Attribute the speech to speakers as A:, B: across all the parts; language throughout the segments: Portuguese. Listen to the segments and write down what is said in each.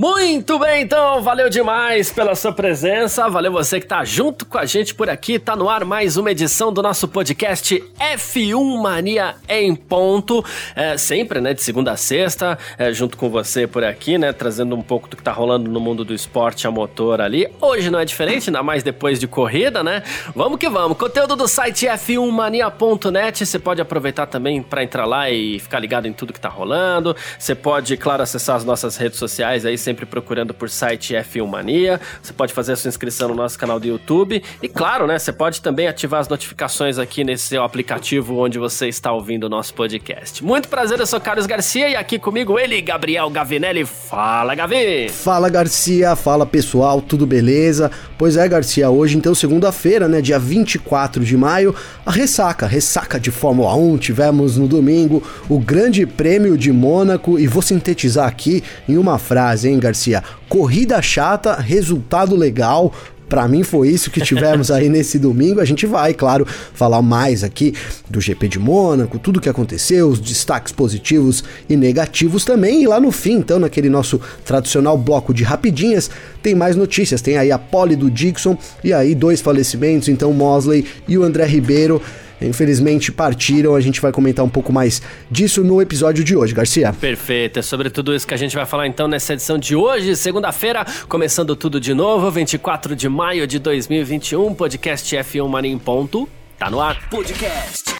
A: Muito bem, então, valeu demais pela sua presença, valeu você que tá junto com a gente por aqui, tá no ar mais uma edição do nosso podcast F1 Mania em ponto, é, sempre, né, de segunda a sexta, é, junto com você por aqui, né, trazendo um pouco do que tá rolando no mundo do esporte a motor ali. Hoje não é diferente, ainda mais depois de corrida, né? Vamos que vamos, conteúdo do site f1mania.net, você pode aproveitar também para entrar lá e ficar ligado em tudo que tá rolando, você pode, claro, acessar as nossas redes sociais aí, sempre procurando por site F1 Mania. Você pode fazer a sua inscrição no nosso canal do YouTube. E claro, né? Você pode também ativar as notificações aqui nesse seu aplicativo onde você está ouvindo o nosso podcast. Muito prazer, eu sou Carlos Garcia e aqui comigo ele, Gabriel Gavinelli. Fala, Gavi!
B: Fala, Garcia. Fala, pessoal. Tudo beleza? Pois é, Garcia. Hoje, então, segunda-feira, né? Dia 24 de maio, a ressaca. Ressaca de Fórmula 1. Tivemos no domingo o Grande Prêmio de Mônaco. E vou sintetizar aqui em uma frase, hein, Garcia? Corrida chata, resultado legal. Para mim foi isso que tivemos aí nesse domingo. A gente vai, claro, falar mais aqui do GP de Mônaco, tudo que aconteceu, os destaques positivos e negativos também. E lá no fim, então, naquele nosso tradicional bloco de rapidinhas, tem mais notícias. Tem aí a pole do Dixon e aí dois falecimentos, então Mosley e o André Ribeiro infelizmente partiram. A gente vai comentar um pouco mais disso no episódio de hoje, Garcia.
A: Perfeito, é sobre tudo isso que a gente vai falar então nessa edição de hoje, segunda-feira, começando tudo de novo, 24 de maio de 2021, podcast F1 Mania em ponto. Tá no ar. Podcast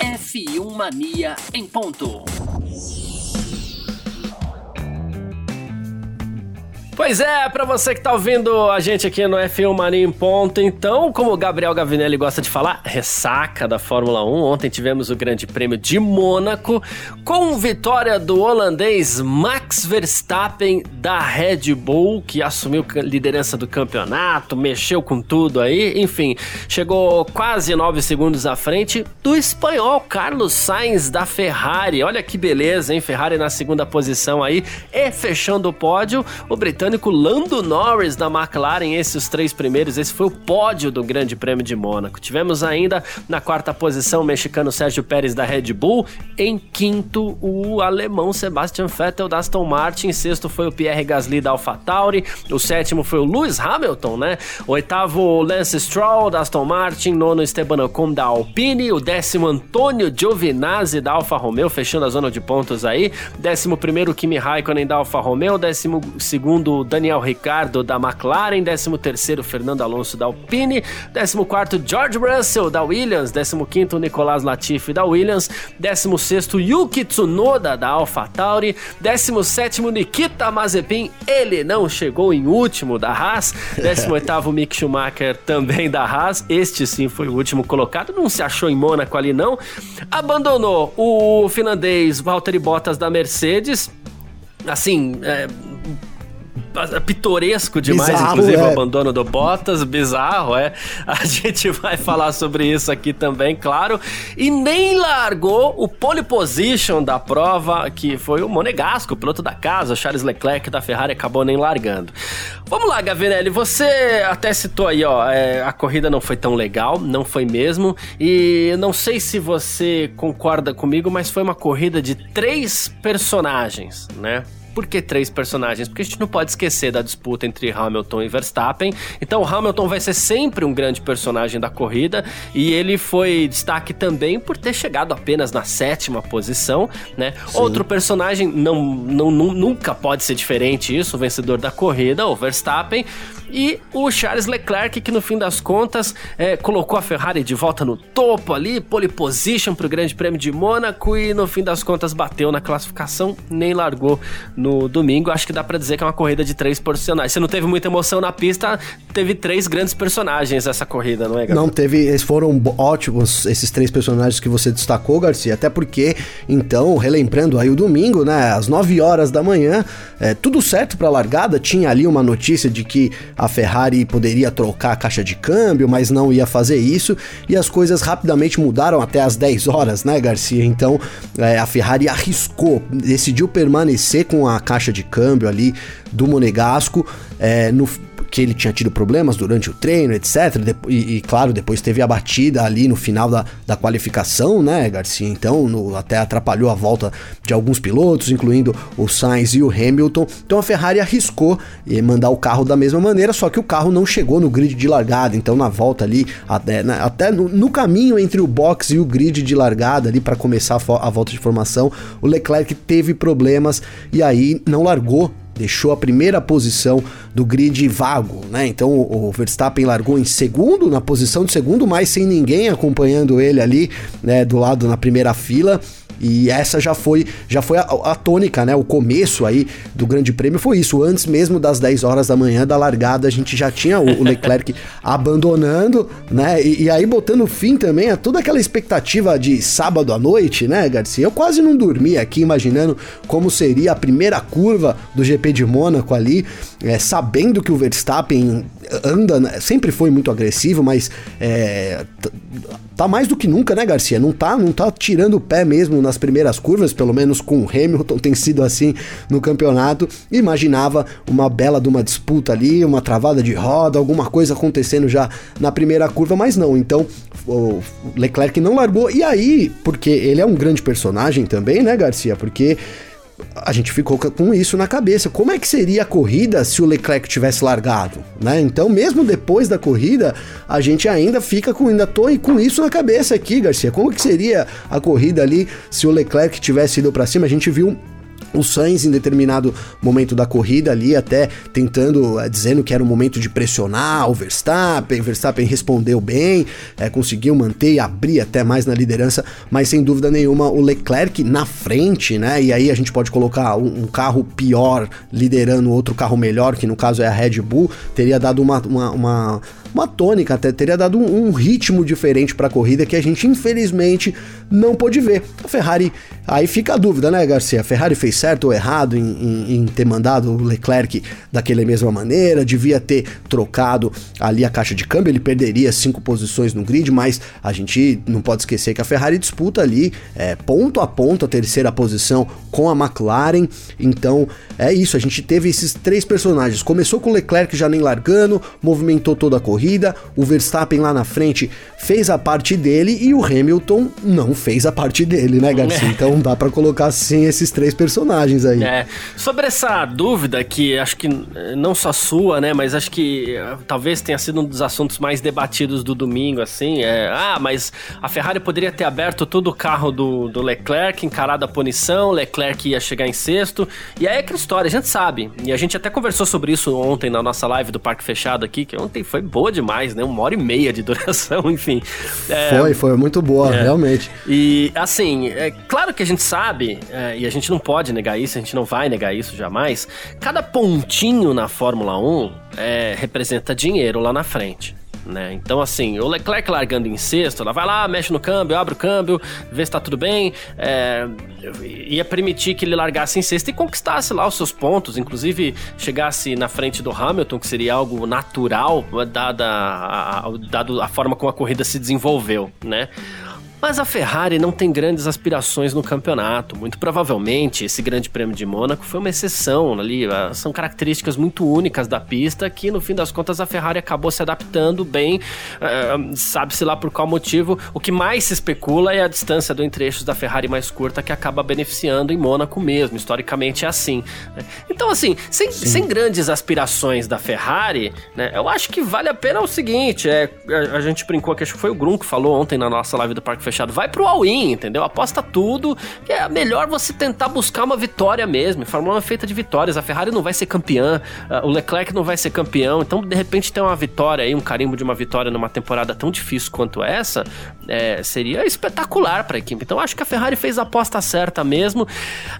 A: F1 Mania em ponto. Pois é, para você que tá ouvindo a gente aqui no F1 Mania em Ponto, então, como o Gabriel Gavinelli gosta de falar, ressaca da Fórmula 1. Ontem tivemos o Grande Prêmio de Mônaco, com vitória do holandês Max Verstappen da Red Bull, que assumiu liderança do campeonato, mexeu com tudo aí, enfim, chegou quase nove segundos à frente do espanhol Carlos Sainz da Ferrari. Olha que beleza, hein? Ferrari na segunda posição aí e fechando o pódio, o britânico britânico Lando Norris da McLaren, esses os três primeiros, esse foi o pódio do Grande Prêmio de Mônaco. Tivemos ainda na quarta posição o mexicano Sérgio Pérez da Red Bull, em quinto o alemão Sebastian Vettel da Aston Martin, sexto foi o Pierre Gasly da AlphaTauri, o sétimo foi o Lewis Hamilton, né? O oitavo Lance Stroll da Aston Martin, nono Esteban Ocon da Alpine, o décimo Antônio Giovinazzi da Alfa Romeo, fechando a zona de pontos aí, décimo primeiro Kimi Raikkonen da Alfa Romeo, décimo segundo Daniel Ricardo da McLaren, 13º Fernando Alonso da Alpine, 14º George Russell da Williams, 15º Nicolas Latifi da Williams, 16º Yuki Tsunoda da AlphaTauri, 17º Nikita Mazepin, ele não chegou em último da Haas, 18º Mick Schumacher também da Haas, este sim foi o último colocado, não se achou em Mônaco ali não, abandonou o finlandês Valtteri Bottas da Mercedes, assim, é, pitoresco demais, bizarro, inclusive é. o abandono do Bottas, bizarro, é. A gente vai falar sobre isso aqui também, claro. E nem largou o pole position da prova, que foi o Monegasco, o piloto da casa, Charles Leclerc da Ferrari acabou nem largando. Vamos lá, Gavinelli, você até citou aí, ó, é, a corrida não foi tão legal, não foi mesmo, e não sei se você concorda comigo, mas foi uma corrida de três personagens, né? Por que três personagens? Porque a gente não pode esquecer da disputa entre Hamilton e Verstappen. Então, Hamilton vai ser sempre um grande personagem da corrida e ele foi destaque também por ter chegado apenas na sétima posição, né? Sim. Outro personagem não, não, nunca pode ser diferente isso, o vencedor da corrida, o Verstappen, e o Charles Leclerc, que no fim das contas é, colocou a Ferrari de volta no topo ali, pole position para o Grande Prêmio de Mônaco e no fim das contas bateu na classificação, nem largou no domingo. Acho que dá para dizer que é uma corrida de três personagens. Se não teve muita emoção na pista, teve três grandes personagens essa corrida, não é,
B: Gabriel? Não, teve. Foram ótimos, esses três personagens que você destacou, Garcia. Até porque, então, relembrando aí o domingo, né, às 9 horas da manhã, é, tudo certo para largada. Tinha ali uma notícia de que a Ferrari poderia trocar a caixa de câmbio, mas não ia fazer isso, e as coisas rapidamente mudaram até as 10 horas, né, Garcia? Então é, a Ferrari arriscou, decidiu permanecer com a caixa de câmbio ali do Monegasco é, no, que ele tinha tido problemas durante o treino, etc. E, e, claro, depois teve a batida ali no final da, da qualificação, né, Garcia? Então no, até atrapalhou a volta de alguns pilotos, incluindo o Sainz e o Hamilton. Então a Ferrari arriscou mandar o carro da mesma maneira, só que o carro não chegou no grid de largada. Então na volta ali, até, né, até no, no, caminho entre o box e o grid de largada ali para começar a, a volta de formação, o Leclerc teve problemas e aí não largou deixou a primeira posição do grid vago, né? Então o Verstappen largou em segundo, na posição de segundo, mas sem ninguém acompanhando ele ali, né, do lado na primeira fila. E essa já foi, já foi a, a, tônica, né? O começo aí do Grande Prêmio foi isso. Antes mesmo das 10 horas da manhã da largada, a gente já tinha o, o Leclerc abandonando, né? E, e, aí botando fim também a toda aquela expectativa de sábado à noite, né, Garcia? Eu quase não dormi aqui imaginando como seria a primeira curva do GP de Mônaco ali, é, sabendo que o Verstappen anda, né? sempre foi muito agressivo, mas é, tá mais do que nunca, né, Garcia? Não tá, não tá tirando o pé mesmo nas primeiras curvas, pelo menos com o Hamilton tem sido assim no campeonato. Imaginava uma bela de uma disputa ali, uma travada de roda, alguma coisa acontecendo já na primeira curva, mas não. Então, o Leclerc não largou. E aí, porque ele é um grande personagem também, né, Garcia? Porque a gente ficou com isso na cabeça. Como é que seria a corrida se o Leclerc tivesse largado, né? Então, mesmo depois da corrida, a gente ainda fica com ainda tô com isso na cabeça aqui, Garcia. Como que seria a corrida ali se o Leclerc tivesse ido para cima? A gente viu o Sainz, em determinado momento da corrida ali, até tentando, é, dizendo que era o momento de pressionar o Verstappen. Verstappen respondeu bem, é, conseguiu manter e abrir até mais na liderança, mas sem dúvida nenhuma o Leclerc na frente, né? E aí a gente pode colocar um, um carro pior liderando outro carro melhor, que no caso é a Red Bull, teria dado uma, uma, uma uma tônica, até teria dado um, um ritmo diferente para a corrida que a gente infelizmente não pôde ver. A Ferrari, aí fica a dúvida, né, Garcia? A Ferrari fez certo ou errado em, em, em ter mandado o Leclerc daquela mesma maneira, devia ter trocado ali a caixa de câmbio, ele perderia cinco posições no grid, mas a gente não pode esquecer que a Ferrari disputa ali é, ponto a ponto a terceira posição com a McLaren, então é isso, a gente teve esses três personagens. Começou com o Leclerc já nem largando, movimentou toda a corrida, o Verstappen lá na frente fez a parte dele e o Hamilton não fez a parte dele, né, Garcia? É. Então dá para colocar assim esses três personagens aí.
A: É. Sobre essa dúvida que acho que não só sua, né, mas acho que eh, talvez tenha sido um dos assuntos mais debatidos do domingo, assim, é, ah, mas a Ferrari poderia ter aberto todo o carro do, do Leclerc, encarado a punição, Leclerc ia chegar em sexto, e aí é aquela história, a gente sabe, e a gente até conversou sobre isso ontem na nossa live do Parque Fechado aqui, que ontem foi boa demais, né, uma hora e meia de duração, enfim.
B: É, foi, foi muito boa, é, realmente.
A: E, assim, é claro que a gente sabe, é, e a gente não pode negar isso, a gente não vai negar isso jamais, cada pontinho na Fórmula 1 é, representa dinheiro lá na frente. Né? Então, assim, o Leclerc largando em sexto, ela vai lá, mexe no câmbio, abre o câmbio, vê se tá tudo bem, é, ia permitir que ele largasse em sexto e conquistasse lá os seus pontos, inclusive chegasse na frente do Hamilton, que seria algo natural, dada a, dado a forma como a corrida se desenvolveu, né? Mas a Ferrari não tem grandes aspirações no campeonato. Muito provavelmente esse Grande Prêmio de Mônaco foi uma exceção ali. Ah, são características muito únicas da pista que, no fim das contas, a Ferrari acabou se adaptando bem. Uh, Sabe-se lá por qual motivo. O que mais se especula é a distância do entre-eixos da Ferrari mais curta que acaba beneficiando em Mônaco mesmo. Historicamente é assim. Né? Então, assim, sem, sem, grandes aspirações da Ferrari, né, eu acho que vale a pena o seguinte: é, a, a gente brincou que acho que foi o Grum que falou ontem na nossa live do Parque fechado. Vai pro all-in, entendeu? Aposta tudo. É melhor você tentar buscar uma vitória mesmo. Fórmula 1 é feita de vitórias. A Ferrari não vai ser campeã, uh, o Leclerc não vai ser campeão. Então, de repente, ter uma vitória aí, um carimbo de uma vitória numa temporada tão difícil quanto essa, é, seria espetacular para a equipe. Então, acho que a Ferrari fez a aposta certa mesmo.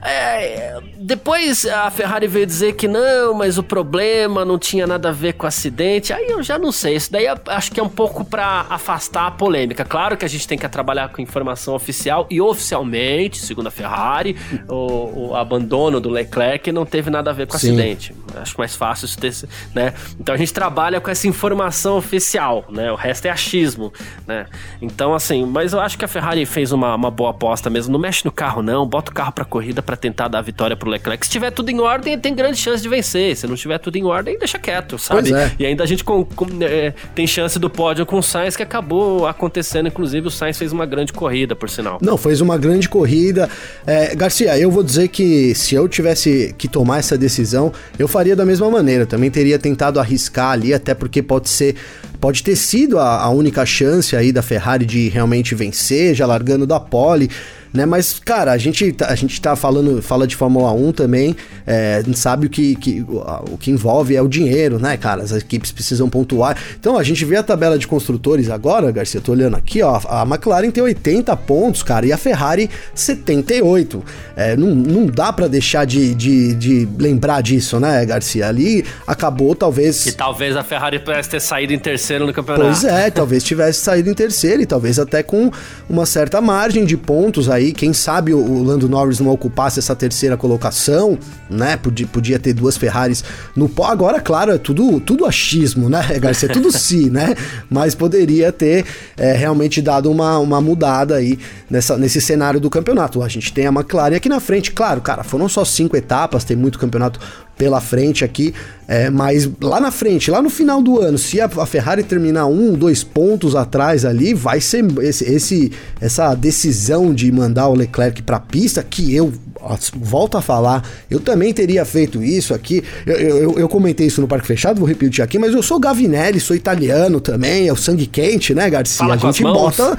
A: É, depois a Ferrari veio dizer que não, mas o problema não tinha nada a ver com o acidente. Aí eu já não sei. Isso daí acho que é um pouco para afastar a polêmica. Claro que a gente tem que trabalhar trabalha com informação oficial e oficialmente, segundo a Ferrari, o, o abandono do Leclerc não teve nada a ver com o acidente. Acho mais fácil isso ter, né? Então a gente trabalha com essa informação oficial, né? O resto é achismo, né? Então, assim, mas eu acho que a Ferrari fez uma, uma boa aposta mesmo. Não mexe no carro, não. Bota o carro pra corrida para tentar dar a vitória pro Leclerc. Se tiver tudo em ordem, tem grande chance de vencer. Se não tiver tudo em ordem, deixa quieto, sabe? É. E ainda a gente com, com, é, tem chance do pódio com o Sainz, que acabou acontecendo. Inclusive, o Sainz fez uma grande corrida, por sinal.
B: Não, fez uma grande corrida. É, Garcia, eu vou dizer que se eu tivesse que tomar essa decisão, eu faria da mesma maneira. também teria tentado arriscar ali, até porque pode ser pode ter sido a, a, única chance aí da Ferrari de realmente vencer, já largando da pole né? Mas, cara, a gente, tá, a gente tá falando, fala de Fórmula 1 também, é, a gente sabe o que, que, o, o que envolve é o dinheiro, né, cara? As equipes precisam pontuar. Então, a gente vê a tabela de construtores agora, Garcia, tô olhando aqui, ó, a McLaren tem 80 pontos, cara, e a Ferrari 78. É, não, não dá para deixar de, de, de lembrar disso, né, Garcia? Ali acabou, talvez...
A: Que talvez a Ferrari pudesse ter saído em terceiro no campeonato.
B: Pois é, talvez tivesse saído em terceiro e talvez até com uma certa margem de pontos aí aí, quem sabe o Lando Norris não ocupasse essa terceira colocação, né? Podia, podia ter duas Ferraris no pó. Agora, claro, é tudo, tudo achismo, né, Garcia? É tudo si, né? Mas poderia ter é, realmente dado uma, uma mudada aí nessa, nesse cenário do campeonato. A gente tem a McLaren aqui na frente, claro, cara, foram só cinco etapas, tem muito campeonato pela frente aqui, é, mas lá na frente, lá no final do ano, se a, Ferrari terminar um, dois pontos atrás ali, vai ser esse, esse essa decisão de mandar o Leclerc para a pista, que eu volto a falar, eu também teria feito isso aqui. Eu, eu, eu, comentei isso no Parque Fechado, vou repetir aqui, mas eu sou Gavinelli, sou italiano também, é o sangue quente, né, Garcia?
A: Fala
B: a gente
A: bota.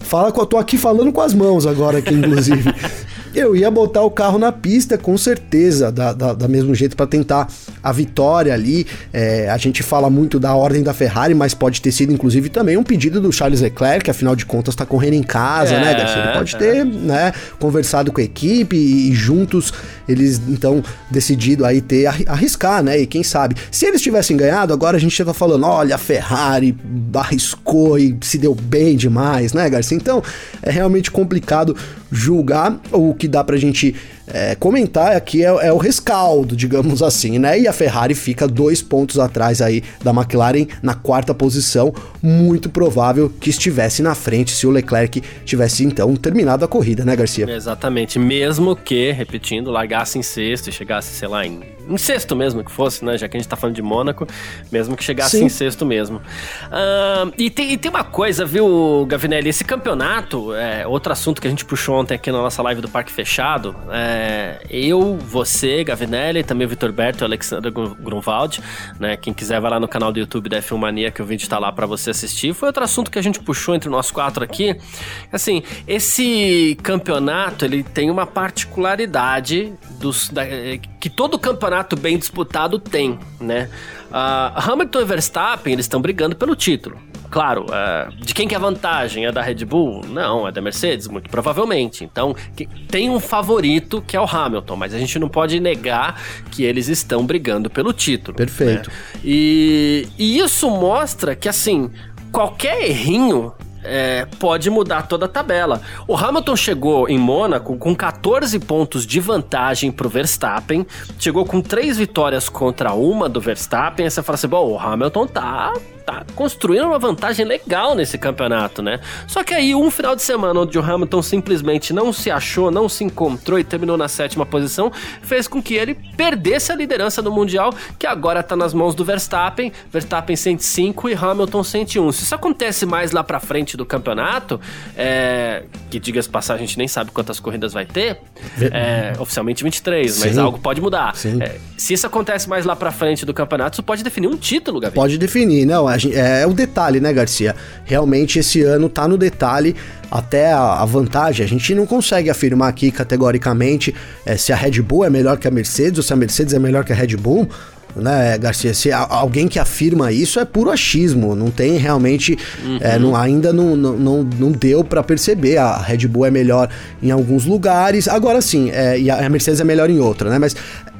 B: Fala com, eu tô aqui falando com as mãos agora aqui, inclusive. Eu ia botar o carro na pista, com certeza, da, da, da mesmo jeito para tentar a vitória ali. É, a gente fala muito da ordem da Ferrari, mas pode ter sido, inclusive, também um pedido do Charles Leclerc, que afinal de contas está correndo em casa, né, é, né, Garcia? Ele pode ter, né, conversado com a equipe e, e juntos eles, então, decidido aí ter, arriscar, né? E quem sabe, se eles tivessem ganhado, agora a gente já tá falando, olha, a Ferrari arriscou e se deu bem demais, né, Garcia? Então, é realmente complicado julgar o que que dá pra gente é, comentar aqui é, é, o rescaldo, digamos assim, né? E a Ferrari fica dois pontos atrás aí da McLaren na quarta posição, muito provável que estivesse na frente se o Leclerc tivesse então terminado a corrida, né, Garcia?
A: Exatamente, mesmo que, repetindo, largasse em sexto e chegasse, sei lá, em, em sexto mesmo que fosse, né? Já que a gente tá falando de Mônaco, mesmo que chegasse Sim. em sexto mesmo. Uh, e, tem, e tem uma coisa, viu, Gavinelli? Esse campeonato, é outro assunto que a gente puxou ontem aqui na nossa live do Parque Fechado. É, é, eu, você, Gavinelli, também o Vitor Berto e o Alexandre Grunwald, né? Quem quiser vai lá no canal do YouTube da Filmania que o vídeo tá lá para você assistir. Foi outro assunto que a gente puxou entre nós quatro aqui. Assim, esse campeonato, ele tem uma particularidade dos, da, que todo campeonato bem disputado tem, né? Uh, Hamilton e Verstappen, eles estão brigando pelo título. Claro, uh, de quem que é a vantagem? É da Red Bull? Não, é da Mercedes, muito provavelmente. Então, tem um favorito que é o Hamilton, mas a gente não pode negar que eles estão brigando pelo título.
B: Perfeito.
A: Né? E, e isso mostra que, assim, qualquer errinho é, pode mudar toda a tabela. O Hamilton chegou em Mônaco com 14 pontos de vantagem para o Verstappen, chegou com três vitórias contra uma do Verstappen. Aí você fala assim: bom, o Hamilton tá tá construindo uma vantagem legal nesse campeonato, né? Só que aí, um final de semana onde o Hamilton simplesmente não se achou, não se encontrou e terminou na sétima posição, fez com que ele perdesse a liderança do Mundial, que agora tá nas mãos do Verstappen. Verstappen 105 e Hamilton 101. Se isso acontece mais lá pra frente do campeonato, é... que diga-se passar, a gente nem sabe quantas corridas vai ter, é... oficialmente 23, mas Sim. algo pode mudar. É... Se isso acontece mais lá pra frente do campeonato, isso pode definir um título, Gavi.
B: Pode definir, não é, é o detalhe, né, Garcia? Realmente esse ano tá no detalhe até a, a, vantagem. A gente não consegue afirmar aqui categoricamente é, se a Red Bull é melhor que a Mercedes ou se a Mercedes é melhor que a Red Bull. Né, Garcia? Se alguém que afirma isso é puro achismo, não tem realmente, uhum. é, não, ainda não, não, não deu para perceber. A Red Bull é melhor em alguns lugares, agora sim, é, e a Mercedes é melhor em outra, né? Mas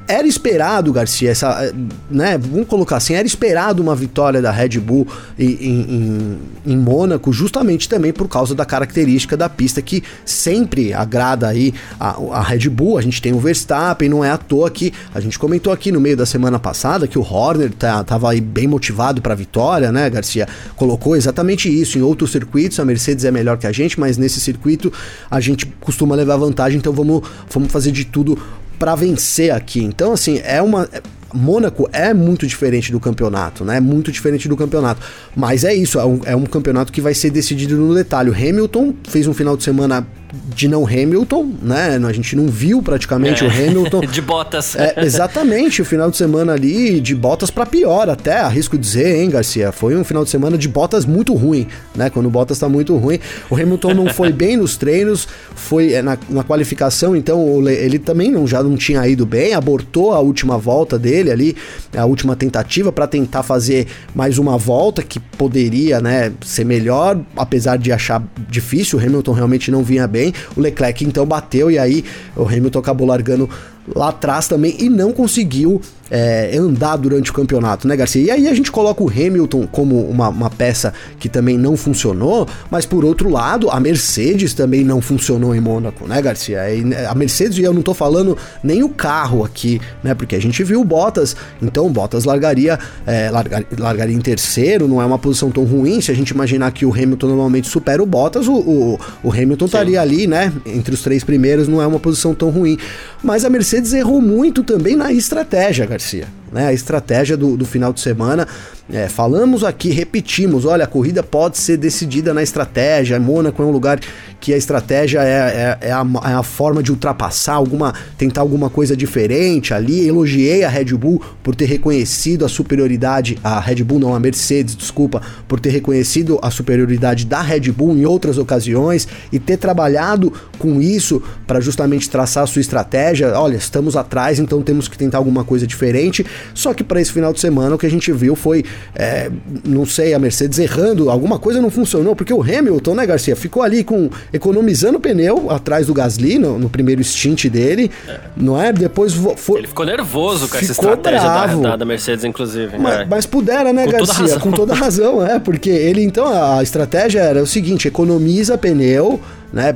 B: era esperado, Garcia, essa, né, vamos colocar assim, era esperado uma vitória da Red Bull em, em, em Mônaco, justamente também por causa da característica da pista que sempre agrada aí a, a Red Bull. A gente tem o Verstappen, não é à toa que a gente comentou aqui no meio da semana passada que o Horner tá, tava aí bem motivado para a vitória, né, Garcia? Colocou exatamente isso. Em outros circuitos, a Mercedes é melhor que a gente, mas nesse circuito a gente costuma levar vantagem, então vamos, vamos fazer de tudo para vencer aqui. Então, assim, é uma. Mônaco é muito diferente do campeonato, né? Muito diferente do campeonato. Mas é isso, é um, é um campeonato que vai ser decidido no detalhe. O Hamilton fez um final de semana de não Hamilton, né? A gente não viu praticamente é. o Hamilton.
A: de botas.
B: É, exatamente, o final de semana ali de botas para pior, até arrisco dizer, hein, Garcia? Foi um final de semana de botas muito ruim, né? Quando o Bottas tá muito ruim. O Hamilton não foi bem nos treinos, foi é, na, na qualificação, então ele também não, já não tinha ido bem, abortou a última volta dele ali, a última tentativa para tentar fazer mais uma volta que poderia, né, ser melhor, apesar de achar difícil. O Hamilton realmente não vinha bem. O Leclerc então bateu e aí o Hamilton acabou largando lá atrás também e não conseguiu é, andar durante o campeonato, né, Garcia? E aí a gente coloca o Hamilton como uma, uma, peça que também não funcionou, mas por outro lado, a Mercedes também não funcionou em Mônaco, né, Garcia? E né, a Mercedes, e eu não tô falando nem o carro aqui, né, porque a gente viu o Bottas, então o Bottas largaria, é, largar, largaria em terceiro, não é uma posição tão ruim, se a gente imaginar que o Hamilton normalmente supera o Bottas, o, o, o Hamilton estaria ali, né, entre os três primeiros, não é uma posição tão ruim. Mas a Mercedes errou muito também na estratégia, Garcia. Né? A estratégia do, do final de semana é, falamos aqui, repetimos, olha, a corrida pode ser decidida na estratégia. Mônaco é um lugar que a estratégia é, é, é, a, é, a, forma de ultrapassar alguma, tentar alguma coisa diferente ali. Elogiei a Red Bull por ter reconhecido a superioridade, a Red Bull não, a Mercedes, desculpa, por ter reconhecido a superioridade da Red Bull em outras ocasiões e ter trabalhado com isso para justamente traçar a sua estratégia. Olha, estamos atrás, então temos que tentar alguma coisa diferente. Só que para esse final de semana o que a gente viu foi é, não sei, a Mercedes errando, alguma coisa não funcionou, porque o Hamilton, né, Garcia, ficou ali com economizando pneu atrás do Gasly no, no primeiro stint dele, é. não é? Depois foi.
A: Ele ficou nervoso com essa estratégia bravo. Da, da, Mercedes, inclusive.
B: Mas,
A: é.
B: mas pudera, né, com Garcia? Toda com toda razão, é, porque ele então a estratégia era o seguinte: economiza pneu, né?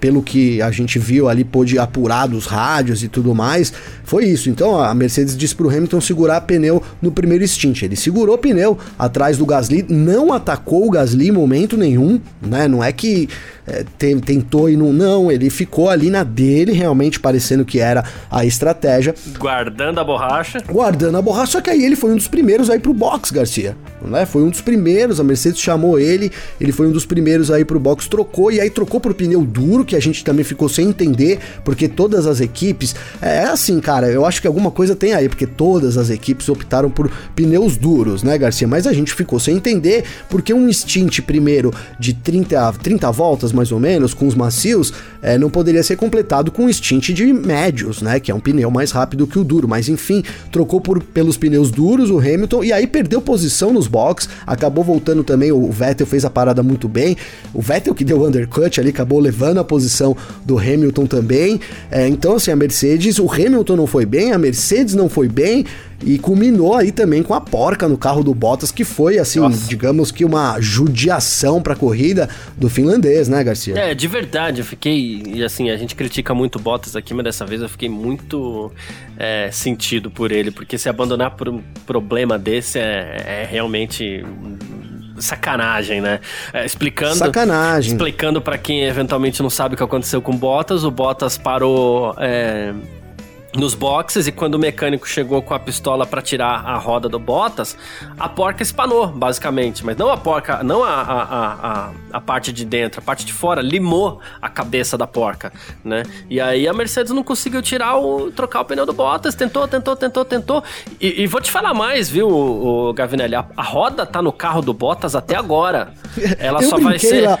B: Pelo que a gente viu ali, pôde apurar dos rádios e tudo mais, foi isso. Então a Mercedes disse pro Hamilton segurar pneu no primeiro stint. Ele segurou pneu atrás do Gasly, não atacou o Gasly em momento nenhum, né? Não é que é, tentou e não. Não, ele ficou ali na dele, realmente parecendo que era a estratégia.
A: Guardando a borracha.
B: Guardando a borracha, só que aí ele foi um dos primeiros aí pro box, Garcia. Né? Foi um dos primeiros, a Mercedes chamou ele, ele foi um dos primeiros aí pro box, trocou e aí trocou pro pneu duro, que a gente também ficou sem entender, porque todas as equipes. É, é assim, cara, eu acho que alguma coisa tem aí, porque todas as equipes optaram por pneus duros, né, Garcia? Mas a gente ficou sem entender, porque um stint primeiro de 30, 30 voltas, mais ou menos, com os macios, é, não poderia ser completado com um stint de médios, né? Que é um pneu mais rápido que o duro. Mas enfim, trocou por, pelos pneus duros o Hamilton e aí perdeu posição nos box, acabou voltando também. O Vettel fez a parada muito bem. O Vettel que deu o undercut ali, acabou levando a posição do Hamilton também. É, então, assim, a Mercedes, o Hamilton não foi bem, a Mercedes não foi bem. E culminou aí também com a porca no carro do Bottas, que foi, assim, Nossa. digamos que uma judiação pra corrida do finlandês, né, Garcia?
A: É, de verdade, eu fiquei. E assim, a gente critica muito o Bottas aqui, mas dessa vez eu fiquei muito é, sentido por ele, porque se abandonar por um problema desse é, é realmente sacanagem, né? É, explicando.
B: Sacanagem.
A: Explicando para quem eventualmente não sabe o que aconteceu com o Bottas, o Bottas parou. É nos boxes e quando o mecânico chegou com a pistola para tirar a roda do Bottas, a porca espanou, basicamente. Mas não a porca, não a, a, a, a, parte de dentro, a parte de fora limou a cabeça da porca, né? E aí a Mercedes não conseguiu tirar o trocar o pneu do Bottas, tentou, tentou, tentou, tentou. E, e vou te falar mais, viu, o, o Gavinelli? A, a, roda tá no carro do Bottas até agora. Ela só vai ser. Lá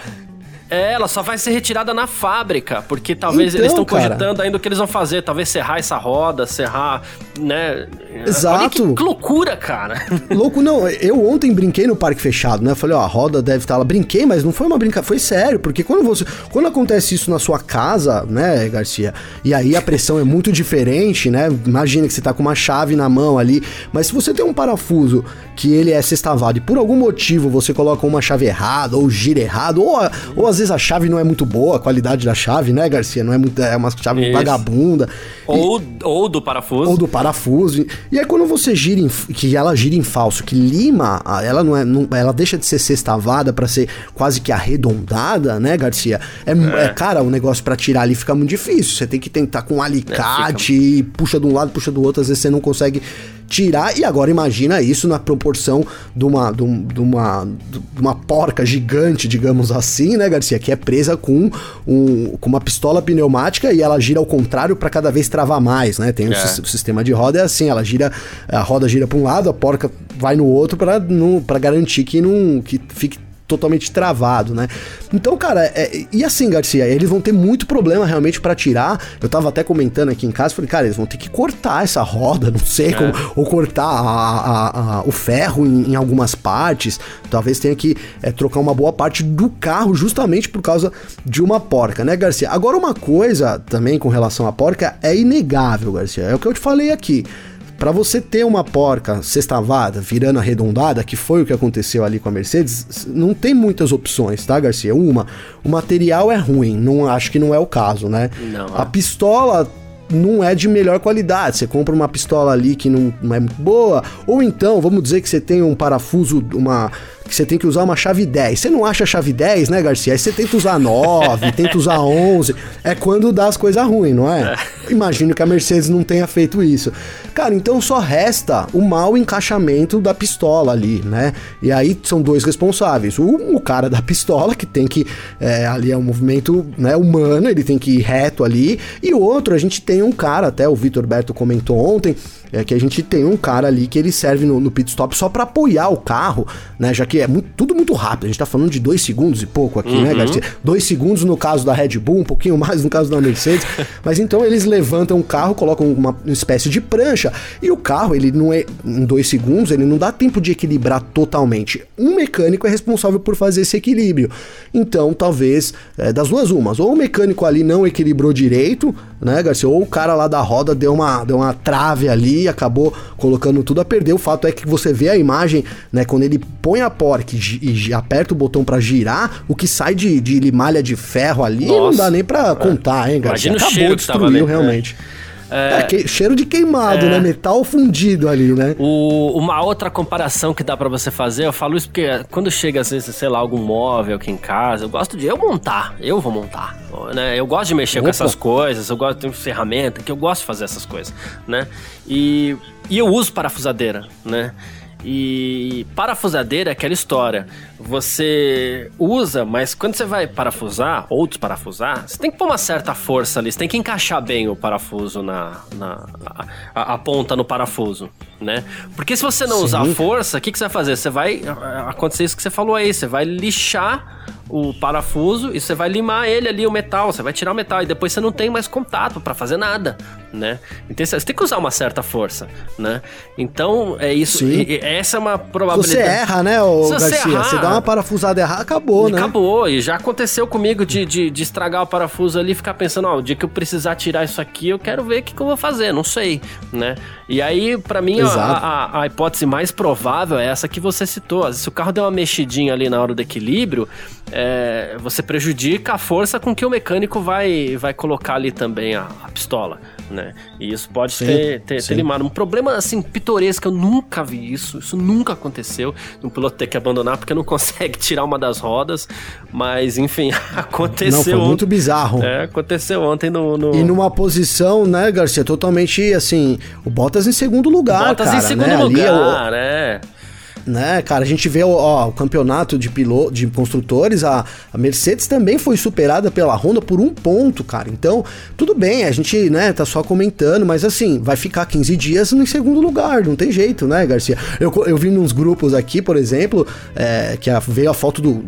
A: É, ela só vai ser retirada na fábrica, porque talvez então, eles estão cogitando ainda o que eles vão fazer. Talvez serrar essa roda, serrar, né?
B: Exato.
A: Olha que loucura, cara.
B: Louco, não. Eu ontem brinquei no parque fechado, né? Falei, ó, a roda deve estar lá. Brinquei, mas não foi uma brincadeira, foi sério, porque quando você. Quando acontece isso na sua casa, né, Garcia? E aí a pressão é muito diferente, né? Imagina que você tá com uma chave na mão ali, mas se você tem um parafuso que ele é sextavado e por algum motivo você coloca uma chave errada, ou gira errado, ou, ou às vezes a chave não é muito boa, a qualidade da chave, né, Garcia? Não é muito. É uma chave Isso. vagabunda.
A: Ou, e, ou do parafuso.
B: Ou do parafuso. E aí quando você gira em, que ela gira em falso, que lima, ela não é. Não, ela deixa de ser sextavada para ser quase que arredondada, né, Garcia? É, é. é cara, o negócio para tirar ali fica muito difícil. Você tem que tentar com um alicate, é, fica... puxa de um lado, puxa do outro, às vezes você não consegue tirar. E agora imagina isso na proporção de uma, de, uma, de uma porca gigante, digamos assim, né, Garcia? Que é presa com, um, com uma pistola pneumática e ela gira ao contrário para cada vez travar mais, né? Tem é. o, o, sistema de roda é assim, ela gira, a roda gira para um lado, a porca vai no outro para garantir que não que fique totalmente travado, né? Então, cara, é, e assim, Garcia, eles vão ter muito problema realmente para tirar. Eu tava até comentando aqui em casa, falei, cara, eles vão ter que cortar essa roda, não sei, é. como, ou cortar a, a, a, o ferro em, em, algumas partes. Talvez tenha que é, trocar uma boa parte do carro justamente por causa de uma porca, né, Garcia? Agora, uma coisa também com relação à porca é inegável, Garcia, é o que eu te falei aqui. Para você ter uma porca sextavada, virando arredondada, que foi o que aconteceu ali com a Mercedes, não tem muitas opções, tá, Garcia? Uma, o material é ruim, não acho que não é o caso, né? Não. A é. pistola não é de melhor qualidade. Você compra uma pistola ali que não, não é muito boa, ou então, vamos dizer que você tem um parafuso, uma que você tem que usar uma chave 10. Você não acha a chave 10, né, Garcia? Aí você tenta usar 9, tenta usar 11. É quando dá as coisas ruins, não é? é? Imagino que a Mercedes não tenha feito isso. Cara, então só resta o mau encaixamento da pistola ali, né? E aí são dois responsáveis. O, o cara da pistola, que tem que. É, ali é um movimento né, humano, ele tem que ir reto ali. E o outro, a gente tem um cara, até o Vitor Berto comentou ontem é que a gente tem um cara ali que ele serve no, no pit stop só para apoiar o carro, né? Já que é muito, tudo muito rápido. A gente tá falando de dois segundos e pouco aqui, né, uhum. né, Garcia? Dois segundos no caso da Red Bull, um pouquinho mais no caso da Mercedes. Mas então eles levantam o carro, colocam uma espécie de prancha e o carro, ele não é em dois segundos, ele não dá tempo de equilibrar totalmente. Um mecânico é responsável por fazer esse equilíbrio. Então, talvez é, das duas umas, ou o mecânico ali não equilibrou direito, né, Garcia? Ou o cara lá da roda deu uma, deu uma trave ali acabou colocando tudo a perder. O fato é que você vê a imagem, né, quando ele põe a porca e, e aperta o botão para girar, o que sai de, de limalha de ferro ali Nossa, não dá nem para contar, hein?
A: Imagina acabou, destruiu
B: realmente. É. É, é que, cheiro de queimado, é, né? Metal fundido ali, né?
A: O, uma outra comparação que dá para você fazer, eu falo isso porque quando chega, às vezes, sei lá, algum móvel aqui em casa, eu gosto de eu montar, eu vou montar, né? Eu gosto de mexer Opa. com essas coisas, eu gosto de ferramenta, que eu gosto de fazer essas coisas, né? E, e eu uso parafusadeira, né? E parafusadeira é aquela história. Você usa, mas quando você vai parafusar ou desparafusar, você tem que pôr uma certa força ali. Você tem que encaixar bem o parafuso na. na a, a ponta no parafuso, né? Porque se você não Sim. usar força, o que, que você vai fazer? Você vai. Acontecer isso que você falou aí. Você vai lixar o parafuso e você vai limar ele ali, o metal, você vai tirar o metal e depois você não tem mais contato para fazer nada, né? Então você tem que usar uma certa força, né? Então é isso, e, e essa é uma probabilidade.
B: Você erra, né, Se Garcia? Errar, você dá uma parafusada errada, acabou,
A: e
B: né?
A: Acabou, e já aconteceu comigo de, de, de, estragar o parafuso ali e ficar pensando, ó, o dia que eu precisar tirar isso aqui, eu quero ver o que, que eu vou fazer, não sei, né? E aí, para mim, a, a, a, hipótese mais provável é essa que você citou. Se o carro der uma mexidinha ali na hora do equilíbrio, é, você prejudica a força com que o mecânico vai, vai colocar ali também a, a pistola né? E isso pode sim, ter, ter, ter, limado. Um problema, assim, pitoresco, eu nunca vi isso, isso nunca aconteceu. Um piloto ter que abandonar porque não consegue tirar uma das rodas, mas, enfim, aconteceu. Não, foi
B: muito bizarro.
A: É, aconteceu ontem no, no...
B: E numa posição, né, Garcia, totalmente, assim, o Bottas em segundo lugar, Bottas cara,
A: em segundo
B: né?
A: lugar, Ali, é,
B: né, cara, a gente vê ó, o campeonato de piloto, de construtores, a, a, Mercedes também foi superada pela Honda por um ponto, cara. Então, tudo bem, a gente, né, tá só comentando, mas assim, vai ficar 15 dias no segundo lugar, não tem jeito, né, Garcia? Eu, eu vi nos grupos aqui, por exemplo, é, que a, veio a foto do.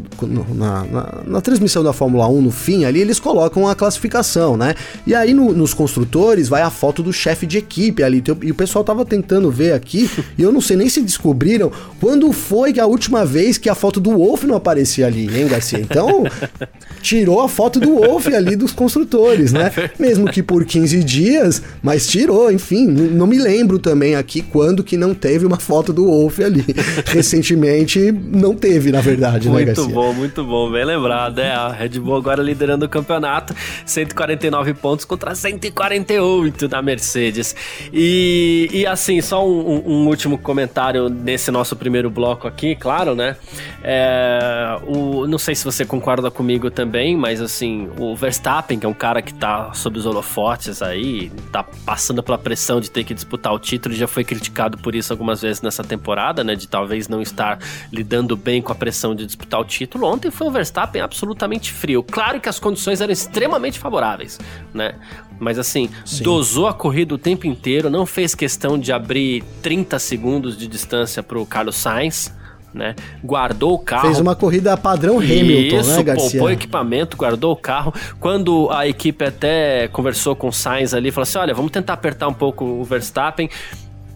B: Na, na, na, transmissão da Fórmula 1, no fim ali, eles colocam a classificação, né? E aí no, nos construtores vai a foto do chefe de equipe ali. E o pessoal tava tentando ver aqui, e eu não sei nem se descobriram quando foi que a última vez que a foto do Wolf não aparecia ali, hein, Garcia? Então, tirou a foto do Wolf ali dos construtores, né? Mesmo que por 15 dias, mas tirou, enfim. Não me lembro também aqui quando que não teve uma foto do Wolf ali. Recentemente, não teve, na verdade,
A: muito
B: né, Garcia?
A: Muito bom, muito bom. Bem lembrado, é. A Red Bull agora liderando o campeonato, 149 pontos contra 148 da Mercedes. E, e assim, só um, um último comentário nesse nosso primeiro primeiro bloco aqui, claro, né? É, o, não sei se você concorda comigo também, mas assim, o Verstappen, que é um cara que tá sob os holofotes aí, tá passando pela pressão de ter que disputar o título, já foi criticado por isso algumas vezes nessa temporada, né? De talvez não estar lidando bem com a pressão de disputar o título. Ontem foi o Verstappen absolutamente frio. Claro que as condições eram extremamente favoráveis, né? Mas assim, Sim. dosou a corrida o tempo inteiro, não fez questão de abrir 30 segundos de distância pro Carlos Sainz. Né? Guardou o carro.
B: Fez uma corrida padrão Hamilton,
A: Isso,
B: né, Garcia?
A: poupou equipamento, guardou o carro. Quando a equipe até conversou com o Sainz ali, falou assim: olha, vamos tentar apertar um pouco o Verstappen.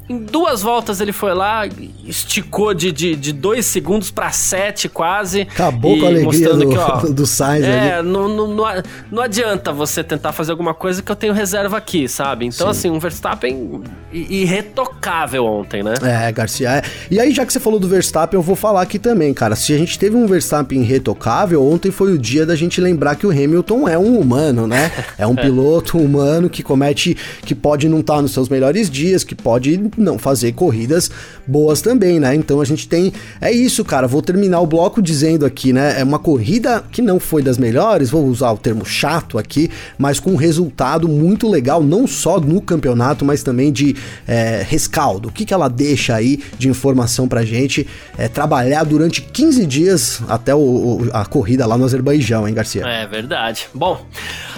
A: Em duas voltas ele foi lá, esticou de, de, de dois segundos para sete quase.
B: Acabou com a alegria do, que, ó, do Sainz
A: é, ali. Não, não, não, adianta você tentar fazer alguma coisa que eu tenho reserva aqui, sabe? Então, Sim. assim, um Verstappen irretocável ontem, né?
B: É, Garcia. É. E aí, já que você falou do Verstappen, eu vou falar aqui também, cara. Se a gente teve um Verstappen irretocável, ontem foi o dia da gente lembrar que o Hamilton é um humano, né? É um piloto humano que comete, que pode não estar tá nos seus melhores dias, que pode não fazer corridas boas também, né? Então a gente tem. É isso, cara. Vou terminar o bloco dizendo aqui, né? É uma corrida que não foi das melhores, vou usar o termo chato aqui, mas com um resultado muito legal, não só no campeonato, mas também de é, rescaldo. O que, que ela deixa aí de informação pra gente é, trabalhar durante 15 dias até o, o, a corrida lá no Azerbaijão, hein, Garcia?
A: É verdade. Bom,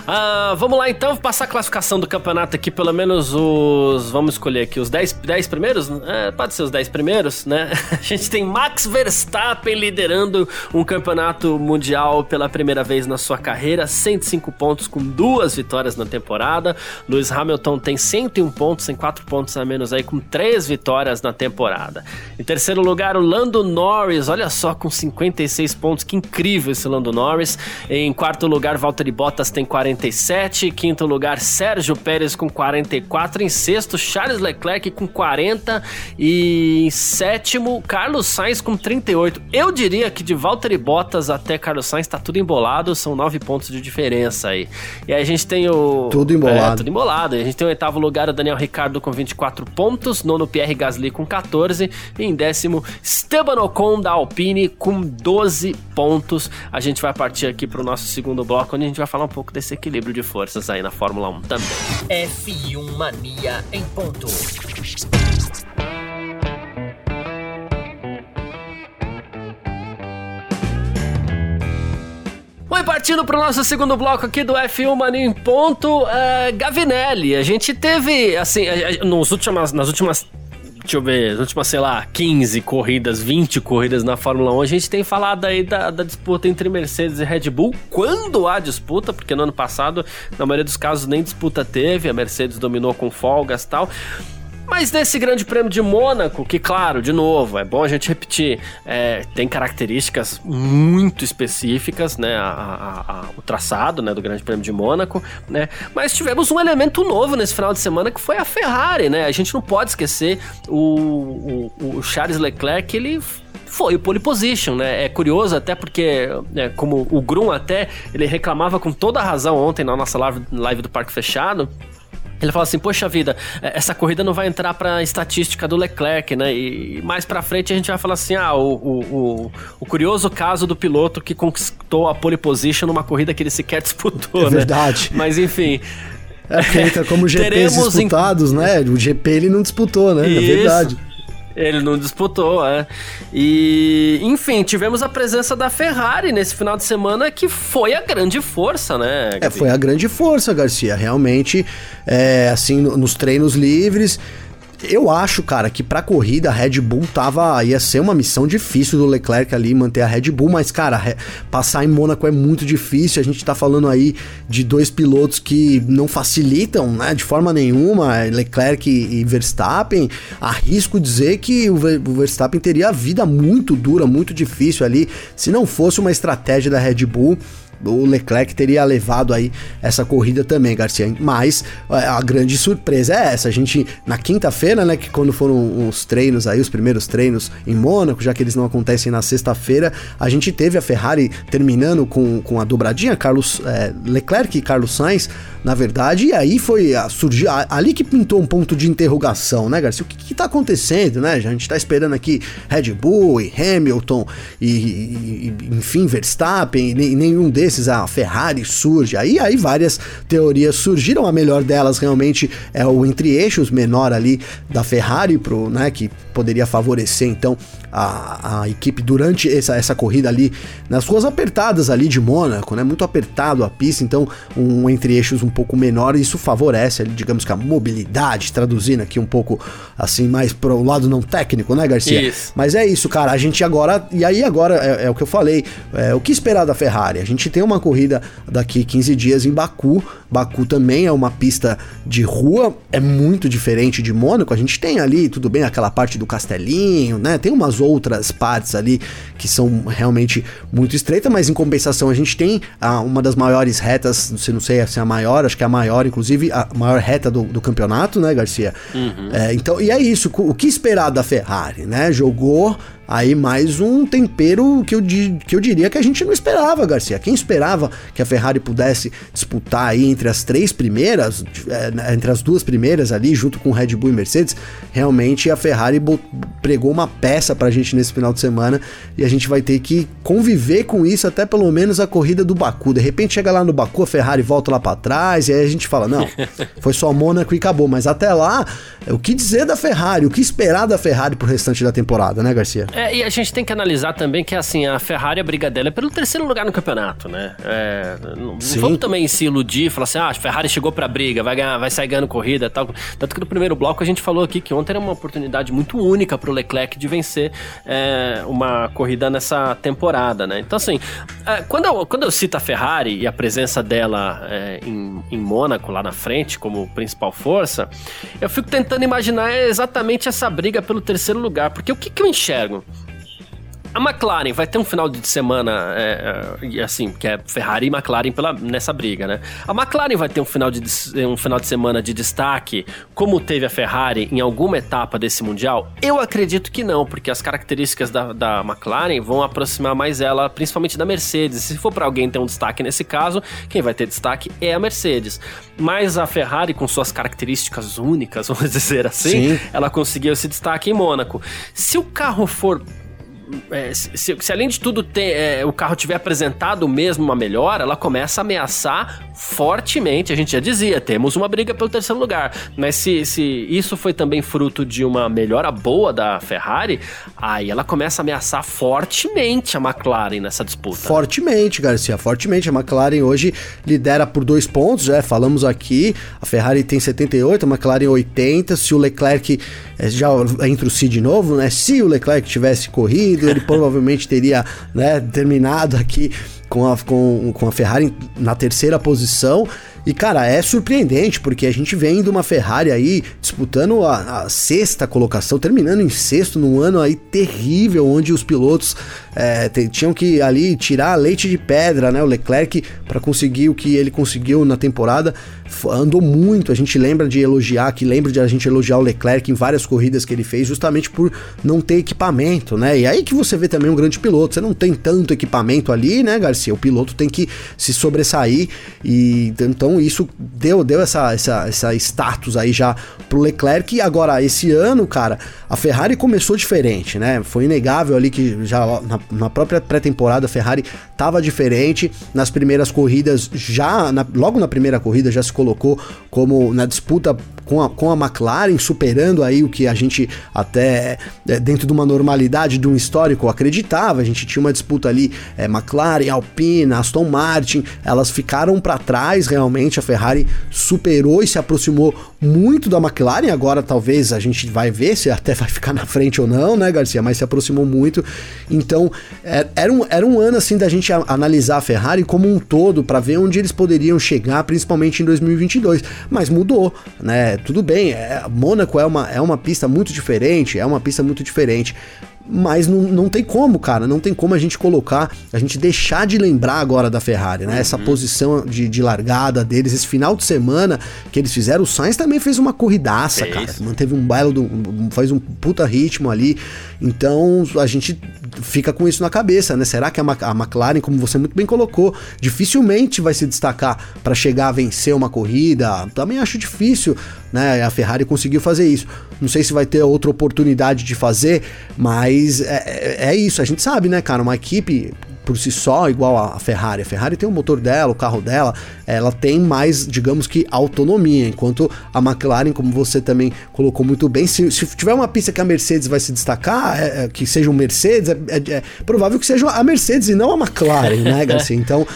A: uh, vamos lá então, passar a classificação do campeonato aqui, pelo menos os. Vamos escolher aqui os 10 10 primeiros? É, pode ser os 10 primeiros, né? A gente tem Max Verstappen liderando um campeonato mundial pela primeira vez na sua carreira, 105 pontos com duas vitórias na temporada. Lewis Hamilton tem 101 pontos, tem 4 pontos a menos aí, com três vitórias na temporada. Em terceiro lugar, o Lando Norris, olha só, com 56 pontos, que incrível esse Lando Norris. Em quarto lugar, Valtteri Bottas tem 47. Quinto lugar, Sérgio Pérez com 44. Em sexto, Charles Leclerc com 40 e em sétimo, Carlos Sainz com 38. Eu diria que de Valtteri Bottas até Carlos Sainz tá tudo embolado, são nove pontos de diferença aí. E aí a gente tem o...
B: Tudo embolado.
A: É, tudo embolado. A gente tem o oitavo lugar o Daniel Ricardo com 24 pontos, nono Pierre Gasly com 14 e em décimo Esteban Ocon da Alpine com 12 pontos. A gente vai partir aqui pro nosso segundo bloco, onde a gente vai falar um pouco desse equilíbrio de forças aí na Fórmula 1 também.
C: F1 Mania em ponto.
A: Bom, partindo para o nosso segundo bloco aqui do F1 Mania em ponto, uh, Gavinelli, a gente teve, assim, nos últimas, nas últimas deixa eu ver, as últimas, sei lá, 15 corridas, 20 corridas na Fórmula 1, a gente tem falado aí da, da, disputa entre Mercedes e Red Bull, quando há disputa, porque no ano passado, na maioria dos casos, nem disputa teve, a Mercedes dominou com folgas e tal. Mas nesse grande prêmio de Mônaco, que claro, de novo, é bom a gente repetir, é, tem características muito específicas, né, a, a, a, o traçado, né, do grande prêmio de Mônaco, né, mas tivemos um elemento novo nesse final de semana que foi a Ferrari, né, a gente não pode esquecer o, o, o Charles Leclerc, ele foi o pole position, né? É curioso até porque, né, como o Grum até, ele reclamava com toda a razão ontem na nossa live, live do Parque Fechado, ele fala assim, poxa vida, é, essa corrida não vai entrar pra estatística do Leclerc, né? E mais pra frente a gente vai falar assim, ah, o, o, o, o curioso caso do piloto que conquistou a pole position numa corrida que ele sequer disputou,
B: é
A: né?
B: verdade.
A: Mas enfim...
B: É, porque entra como GPs disputados, em... né? O GP ele não disputou, né? É Isso. É verdade.
A: Ele não disputou, é. E, enfim, tivemos a presença da Ferrari nesse final de semana, que foi a grande força, né?
B: É, foi a grande força, Garcia. Realmente, é, assim, nos treinos livres eu acho, cara, que pra corrida a Red Bull tava. ia ser uma missão difícil do Leclerc ali manter a Red Bull, mas, cara, passar em Mônaco é muito difícil. A gente tá falando aí de dois pilotos que não facilitam, né, de forma nenhuma, Leclerc e Verstappen. Arrisco dizer que o Verstappen teria a vida muito dura, muito difícil ali, se não fosse uma estratégia da Red Bull o Leclerc teria levado aí essa corrida também, Garcia. Mas a grande surpresa é essa. A gente, na quinta-feira, né, que quando foram os treinos aí, os primeiros treinos em Mônaco, já que eles não acontecem na sexta-feira, a gente teve a Ferrari terminando com, com a dobradinha, Carlos é, Leclerc e Carlos Sainz, na verdade, e aí foi a, surgir, a, ali que pintou um ponto de interrogação, né, Garcia? O que, que tá acontecendo, né? A gente tá esperando aqui Red Bull e Hamilton e, e, e enfim, Verstappen, e nenhum desses a Ferrari surge. Aí, aí várias teorias surgiram. A melhor delas realmente é o entre-eixos menor ali da Ferrari, pro, né, que poderia favorecer então a, a equipe durante essa, essa corrida ali nas ruas apertadas ali de Mônaco, né? Muito apertado a pista, então um entre-eixos um pouco menor, isso favorece, digamos que a mobilidade, traduzindo aqui um pouco assim, mais para o lado não técnico, né, Garcia? Isso. Mas é isso, cara. A gente agora, e aí agora é, é o que eu falei, é, o que esperar da Ferrari? A gente tem uma corrida daqui 15 dias em Baku. Baku também é uma pista de rua, é muito diferente de Mônaco. A gente tem ali, tudo bem, aquela parte do castelinho, né? Tem umas outras partes ali que são realmente muito estreitas, mas em compensação a gente tem ah, uma das maiores retas, sei, não sei se é a maior, acho que é a maior, inclusive, a maior reta do, do campeonato, né, Garcia? Uhum. É, então, e é isso, o que esperar da Ferrari, né? Jogou Aí mais um tempero que eu, que eu diria que a gente não esperava, Garcia. Quem esperava que a Ferrari pudesse disputar aí entre as três primeiras, é, entre as duas primeiras ali, junto com Red Bull e Mercedes, realmente a Ferrari pregou uma peça pra gente nesse final de semana e a gente vai ter que conviver com isso até pelo menos a corrida do Baku. De repente chega lá no Baku, a Ferrari volta lá para trás e aí a gente fala: não, foi só Mônaco e acabou. Mas até lá, o que dizer da Ferrari? O que esperar da Ferrari pro restante da temporada, né, Garcia?
A: É, e a gente tem que analisar também que, assim, a Ferrari, a briga dela é pelo terceiro lugar no campeonato, né? É, não, vamos também se iludir e falar assim, ah, a Ferrari chegou pra briga, vai, ganhar, vai sair ganhando corrida e tal. Tanto que no primeiro bloco a gente falou aqui que ontem era uma oportunidade muito única pro Leclerc de vencer é, uma corrida nessa temporada, né? Então, assim, é, quando, eu, quando eu cito a Ferrari e a presença dela é, em, em Mônaco, lá na frente, como principal força, eu fico tentando imaginar exatamente essa briga pelo terceiro lugar, porque o que, que eu enxergo? A McLaren vai ter um final de semana, é, é, assim, que é Ferrari e McLaren pela, nessa briga, né? A McLaren vai ter um final, de, um final de semana de destaque, como teve a Ferrari em alguma etapa desse Mundial? Eu acredito que não, porque as características da, da McLaren vão aproximar mais ela, principalmente da Mercedes. Se for para alguém ter um destaque nesse caso, quem vai ter destaque é a Mercedes. Mas a Ferrari, com suas características únicas, vamos dizer assim, Sim. ela conseguiu esse destaque em Mônaco. Se o carro for é, se, se, além de tudo ter, é, o carro tiver apresentado mesmo uma melhora, ela começa a ameaçar fortemente. A gente já dizia, temos uma briga pelo terceiro lugar. Mas se, se isso foi também fruto de uma melhora boa da Ferrari, aí ela começa a ameaçar fortemente a McLaren nessa disputa.
B: Fortemente, Garcia, fortemente. A McLaren hoje lidera por dois pontos, já falamos aqui. A Ferrari tem 78, a McLaren 80. Se o Leclerc é, já entra o C de novo, né? Se o Leclerc tivesse corrido, ele provavelmente teria né, terminado aqui com a, com, com a Ferrari na terceira posição. E, cara, é surpreendente, porque a gente vem de uma Ferrari aí disputando a, a, sexta colocação, terminando em sexto num ano aí terrível, onde os pilotos é, tinham que ali tirar leite de pedra, né? O Leclerc, para conseguir o que ele conseguiu na temporada, andou muito. A gente lembra de elogiar, que lembra de a gente elogiar o Leclerc em várias corridas que ele fez, justamente por não ter equipamento, né? E aí que você vê também um grande piloto, você não tem tanto equipamento ali, né, Garcia? O piloto tem que se sobressair e então isso deu, deu essa, essa, essa status aí já pro Leclerc. Agora, esse ano, cara, a Ferrari começou diferente, né? Foi inegável ali que já na, na própria pré-temporada a Ferrari tava diferente. Nas primeiras corridas, já na, logo na primeira corrida já se colocou como na disputa com a, com a McLaren, superando aí o que a gente até é, dentro de uma normalidade de um histórico acreditava. A gente tinha uma disputa ali, é, McLaren, Alpine, Aston Martin, elas ficaram para trás realmente. A Ferrari superou e se aproximou muito da McLaren. Agora talvez a gente vai ver se até vai ficar na frente ou não, né, Garcia? Mas se aproximou muito. Então é, era, um, era um ano assim da gente analisar a Ferrari como um todo para ver onde eles poderiam chegar, principalmente em 2022. Mas mudou, né? tudo bem, é, Mônaco é uma, é uma pista muito diferente, é uma pista muito diferente. Mas não, não tem como, cara, não tem como a gente colocar, a gente deixar de lembrar agora da Ferrari, né? Uhum. Essa posição de, de largada deles, esse final de semana que eles fizeram, o Sainz também fez uma corridaça, é cara. Manteve um baile, do, faz um puta ritmo ali. Então a gente fica com isso na cabeça, né? Será que a, a McLaren, como você muito bem colocou, dificilmente vai se destacar para chegar a vencer uma corrida? Também acho difícil, né? A Ferrari conseguiu fazer isso. Não sei se vai ter outra oportunidade de fazer, mas é, é, é isso. A gente sabe, né, cara? Uma equipe por si só igual a Ferrari. A Ferrari tem o motor dela, o carro dela, ela tem mais, digamos que, autonomia, enquanto a McLaren, como você também colocou muito bem, se, se tiver uma pista que a Mercedes vai se destacar, é, é, que seja um Mercedes, é, é, é, provável que seja a Mercedes e não a McLaren, né, Garcia? Então,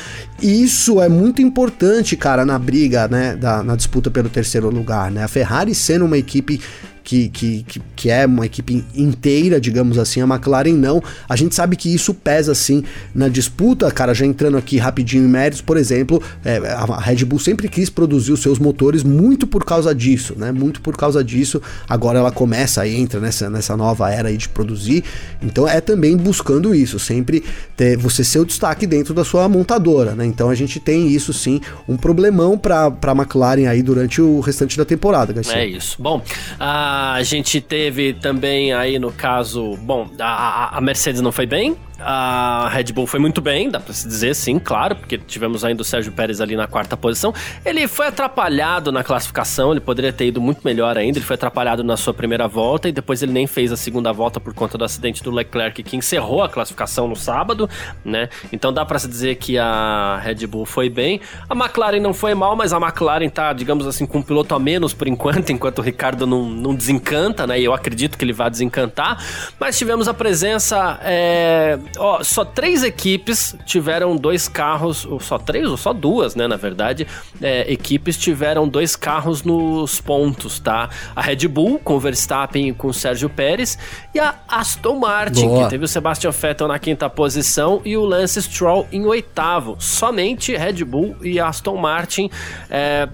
B: isso é muito importante, cara, na briga, né, da, na disputa pelo terceiro lugar, né? A Ferrari sendo uma equipe que, que, que, é uma equipe inteira, digamos assim, a McLaren não. A gente sabe que isso pesa assim na disputa, cara, já entrando aqui rapidinho em méritos, por exemplo, é, a Red Bull sempre quis produzir os seus motores muito por causa disso, né? Muito por causa disso. Agora ela começa e entra nessa, nessa nova era aí de produzir. Então é também buscando isso, sempre ter você ser o destaque dentro da sua montadora, né? Então a gente tem isso sim, um problemão para a McLaren aí durante o restante da temporada,
A: Garcia. É isso. Bom, a a gente teve também aí no caso, bom, a, a Mercedes não foi bem, a Red Bull foi muito bem, dá pra se dizer, sim, claro, porque tivemos ainda o Sérgio Pérez ali na quarta posição. Ele foi atrapalhado na classificação, ele poderia ter ido muito melhor ainda. Ele foi atrapalhado na sua primeira volta e depois ele nem fez a segunda volta por conta do acidente do Leclerc que encerrou a classificação no sábado, né? Então dá para se dizer que a Red Bull foi bem. A McLaren não foi mal, mas a McLaren tá, digamos assim, com um piloto a menos por enquanto, enquanto o Ricardo não, não desencanta, né? E eu acredito que ele vai desencantar. Mas tivemos a presença. É ó, só três equipes tiveram dois carros, ou só três, ou só duas, né, na verdade, é, equipes tiveram dois carros nos pontos, tá? A Red Bull com o Verstappen e com o Sérgio Pérez e a Aston Martin, Boa. que teve o Sebastian Vettel na quinta posição e o Lance Stroll em oitavo. Somente Red Bull e Aston Martin é,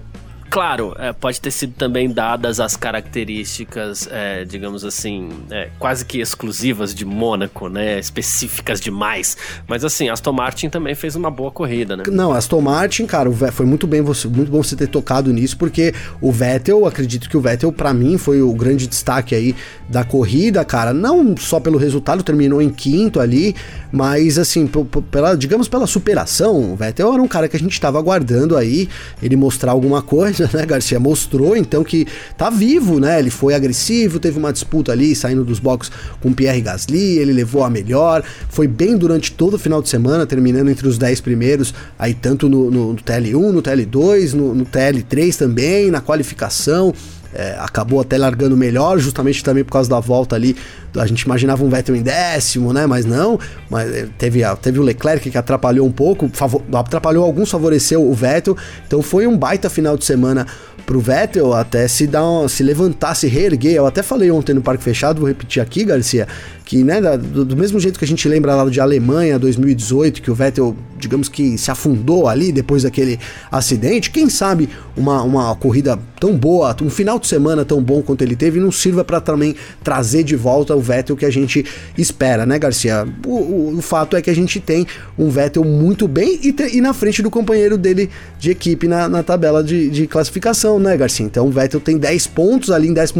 A: Claro, é, pode ter sido também dadas as características, é, digamos assim, é, quase que exclusivas de Mônaco, né? Específicas demais. Mas assim, Aston Martin também fez uma boa corrida, né?
B: Não, Aston Martin, cara, foi muito bem você, muito bom você ter tocado nisso, porque o Vettel, acredito que o Vettel, para mim, foi o grande destaque aí da corrida, cara. Não só pelo resultado, terminou em quinto ali, mas assim, pela, digamos pela superação. O Vettel era um cara que a gente estava aguardando aí ele mostrar alguma coisa né, Garcia? Mostrou então que tá vivo, né? Ele foi agressivo, teve uma disputa ali, saindo dos boxes com Pierre Gasly, ele levou a melhor, foi bem durante todo o final de semana, terminando entre os 10 primeiros, aí tanto no, no, no TL1, no TL2, no, no TL3 também, na qualificação. É, acabou até largando melhor, justamente também por causa da volta ali. A gente imaginava um Vettel em décimo, né? Mas não. Mas é, teve, teve o Leclerc que atrapalhou um pouco, atrapalhou alguns, favoreceu o Vettel. Então foi um baita final de semana pro Vettel até se dar um, se levantar, se reerguer. Eu até falei ontem no Parque Fechado, vou repetir aqui, Garcia, que né, do, do, mesmo jeito que a gente lembra lá de Alemanha 2018, que o Vettel, digamos que se afundou ali depois daquele acidente, quem sabe uma, uma corrida tão boa, um final final de semana tão bom quanto ele teve não sirva para também trazer de volta o Vettel que a gente espera, né, Garcia? O, o, o fato é que a gente tem um Vettel muito bem e, te, e na frente do companheiro dele de equipe na, na tabela de, de, classificação, né, Garcia? Então o Vettel tem 10 pontos ali em 11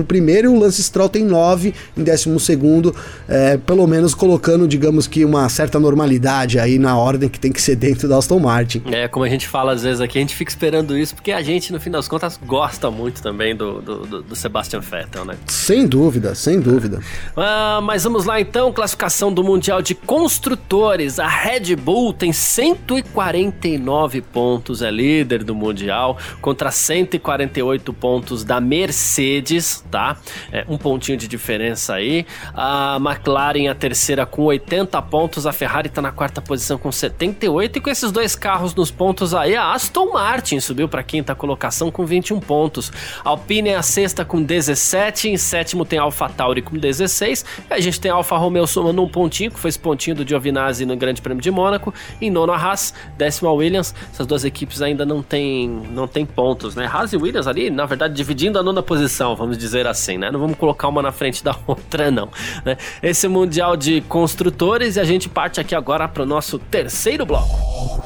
B: e o Lance Stroll tem 9 em 12, é, pelo menos colocando, digamos que, uma certa normalidade aí na ordem que tem que ser dentro da Aston Martin.
A: É, como a gente fala às vezes aqui, a gente fica esperando isso porque a gente, no fim das contas, gosta muito também do, do, do, do Sebastian Vettel, né?
B: Sem dúvida, sem dúvida.
A: Ah, mas vamos lá então, classificação do Mundial de Construtores. A Red Bull tem 149 pontos, é líder do Mundial, contra 148 pontos da Mercedes, tá? É, um pontinho de diferença aí. A McLaren a terceira com 80 pontos, a Ferrari tá na quarta posição com 78 e com esses dois carros nos pontos aí, a Aston Martin subiu para quinta colocação com 21 pontos. A Alpine é a sexta com 17, em sétimo tem a AlphaTauri com 16, e a gente tem Alfa Romeo somando um pontinho, que foi esse pontinho do Giovinazzi no Grande Prêmio de Mônaco, em nono a Haas, décimo a Williams. Essas duas equipes ainda não tem não tem pontos, né? Haas e Williams ali, na verdade, dividindo a nona posição, vamos dizer assim, né? Não vamos colocar uma na frente da outra, não. Né? Esse Mundial de Construtores e a gente parte aqui agora para o nosso terceiro bloco.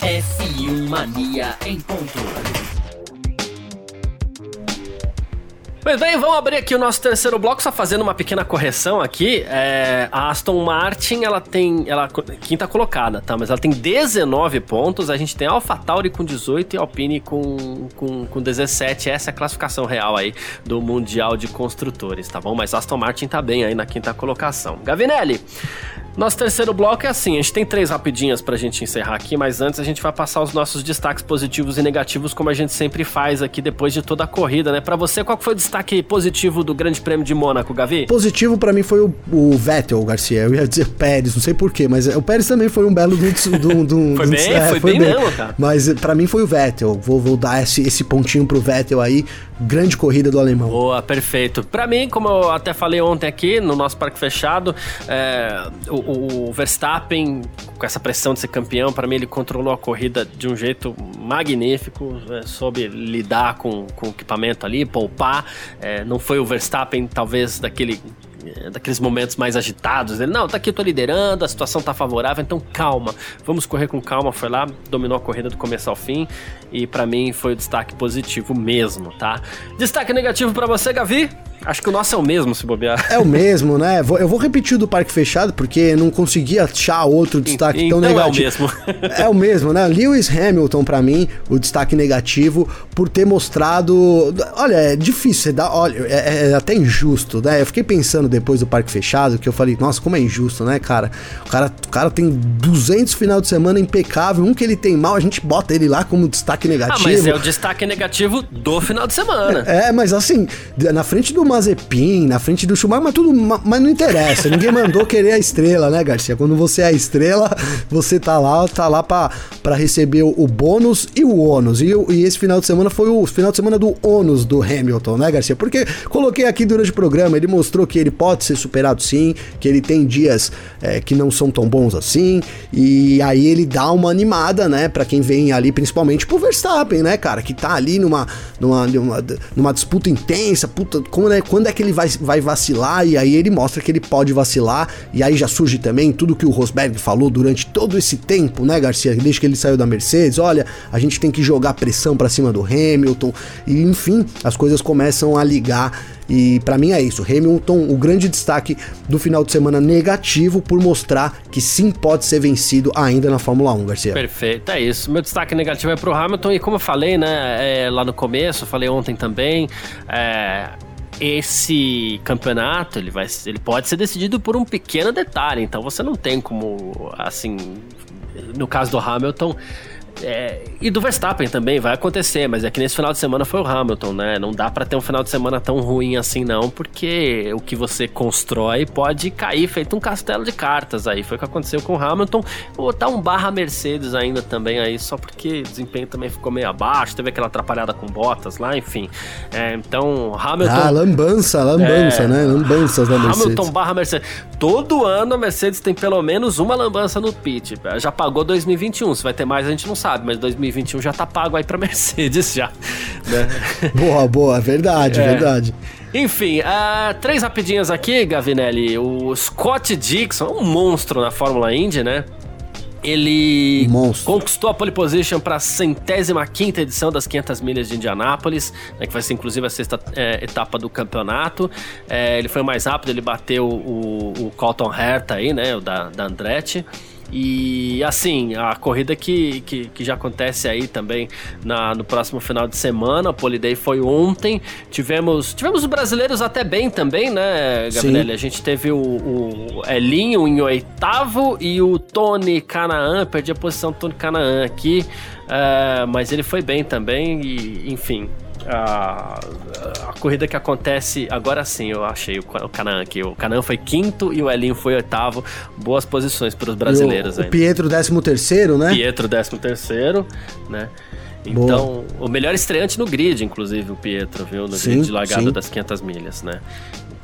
C: F1 Mania em ponto.
A: Pois bem, vamos abrir aqui o nosso terceiro bloco, só fazendo uma pequena correção aqui. É, a Aston Martin, ela tem. Ela quinta colocada, tá? Mas ela tem 19 pontos. A gente tem a AlphaTauri com 18 e Alpine com, com, com 17. Essa é a classificação real aí do Mundial de Construtores, tá bom? Mas a Aston Martin tá bem aí na quinta colocação. Gavinelli, nosso terceiro bloco é assim, a gente tem três rapidinhas pra gente encerrar aqui, mas antes a gente vai passar os nossos destaques positivos e negativos, como a gente sempre faz aqui depois de toda a corrida, né? Pra você, qual foi o destaque positivo do Grande Prêmio de Mônaco, Gavi?
B: Positivo para mim foi o, o, Vettel, Garcia. Eu ia dizer Pérez, não sei porquê, mas o Pérez também foi um belo do, do, do,
A: Foi bem, é, foi, foi, bem, bem mesmo, cara.
B: Mas para mim foi o Vettel. Vou, vou dar esse, esse pontinho pro Vettel aí. Grande corrida do alemão.
A: Boa, perfeito. Para mim, como eu até falei ontem aqui no nosso parque fechado, é, o, o, Verstappen, com essa pressão de ser campeão, para mim ele controlou a corrida de um jeito magnífico, é, soube lidar com, com o equipamento ali, poupar. É, não foi o Verstappen, talvez, daquele é, daqueles momentos mais agitados. Ele, não, tá aqui, eu tô liderando, a situação tá favorável, então calma, vamos correr com calma. Foi lá, dominou a corrida do começo ao fim e para mim foi o destaque positivo mesmo, tá? Destaque negativo para você, Gavi? Acho que o nosso é o mesmo, se bobear.
B: É o mesmo, né? Eu vou repetir o do Parque Fechado, porque não consegui achar outro destaque
A: então
B: tão negativo.
A: É o mesmo.
B: é o mesmo, né? Lewis Hamilton, para mim, o destaque negativo, por ter mostrado. Olha, é difícil, dá. Olha, é, é, até injusto, né? Eu fiquei pensando depois do Parque Fechado, que eu falei, nossa, como é injusto, né, cara? O cara, o cara tem 200 final de semana impecável, um que ele tem mal, a gente bota ele lá como destaque negativo. Ah,
A: mas é o destaque negativo do final de semana.
B: É, mas assim, na frente do Mazepin, na frente do Schumacher, mas tudo, mas não interessa. Ninguém mandou querer a estrela, né, Garcia? Quando você é a estrela, você tá lá, tá lá para receber o, bônus e o ônus. E, e, esse final de semana foi o final de semana do ônus do Hamilton, né, Garcia? Porque coloquei aqui durante o programa, ele mostrou que ele pode ser superado sim, que ele tem dias é, que não são tão bons assim, e aí ele dá uma animada, né, para quem vem ali, principalmente pro Verstappen, né, cara, que tá ali numa, numa, numa, numa disputa intensa, puta, como, né, quando é que ele vai, vai vacilar? E aí ele mostra que ele pode vacilar. E aí já surge também tudo que o Rosberg falou durante todo esse tempo, né, Garcia? Desde que ele saiu da Mercedes. Olha, a gente tem que jogar pressão para cima do Hamilton. E enfim, as coisas começam a ligar. E para mim é isso. Hamilton, o grande destaque do final de semana negativo por mostrar que sim pode ser vencido ainda na Fórmula 1, Garcia.
A: Perfeito, é isso. Meu destaque negativo é pro Hamilton e como eu falei, né, é, lá no começo, falei ontem também, é, esse campeonato ele vai ele pode ser decidido por um pequeno detalhe então você não tem como assim no caso do Hamilton é, e do Verstappen também vai acontecer, mas é que nesse final de semana foi o Hamilton, né? Não dá para ter um final de semana tão ruim assim, não, porque o que você constrói pode cair feito um castelo de cartas aí. Foi o que aconteceu com o Hamilton. Vou botar um barra Mercedes ainda também aí, só porque o desempenho também ficou meio abaixo, teve aquela atrapalhada com botas lá, enfim. É, então, Hamilton.
B: Ah, lambança, lambança, é, né? Lambanças da Mercedes.
A: Hamilton barra Mercedes. todo ano a Mercedes tem pelo menos uma lambança no pit. Já pagou 2021, se vai ter mais a gente não sabe, mas 2021 já tá pago aí pra Mercedes já.
B: Né? Boa, boa, verdade, é. verdade.
A: Enfim, uh, três rapidinhas aqui, Gavinelli. O Scott Dixon, um monstro na Fórmula Indy, né? Ele Monstro. conquistou a pole position para a centésima quinta edição das 500 milhas de Indianápolis, né, que vai ser inclusive a sexta é, etapa do campeonato. É, ele foi mais rápido, ele bateu o, o Colton Herta aí, né, o da, da Andretti. E assim, a corrida que, que, que, já acontece aí também na, no próximo final de semana, o Poliday foi ontem. Tivemos tivemos os brasileiros até bem também, né, Gabriel? A gente teve o, o, Elinho em oitavo e o Tony Canaan, perdi a posição do Tony Canaan aqui, uh, mas ele foi bem também e, enfim, a, a, corrida que acontece agora sim, eu achei o, o Canaan aqui. O Canaan foi quinto e o Elinho foi oitavo. Boas posições para os brasileiros.
B: E o, o Pietro, décimo terceiro, né?
A: Pietro, décimo terceiro, né? Então, Boa. o melhor estreante no grid, inclusive, o Pietro, viu? No sim, grid de largada sim. das 500 milhas, né?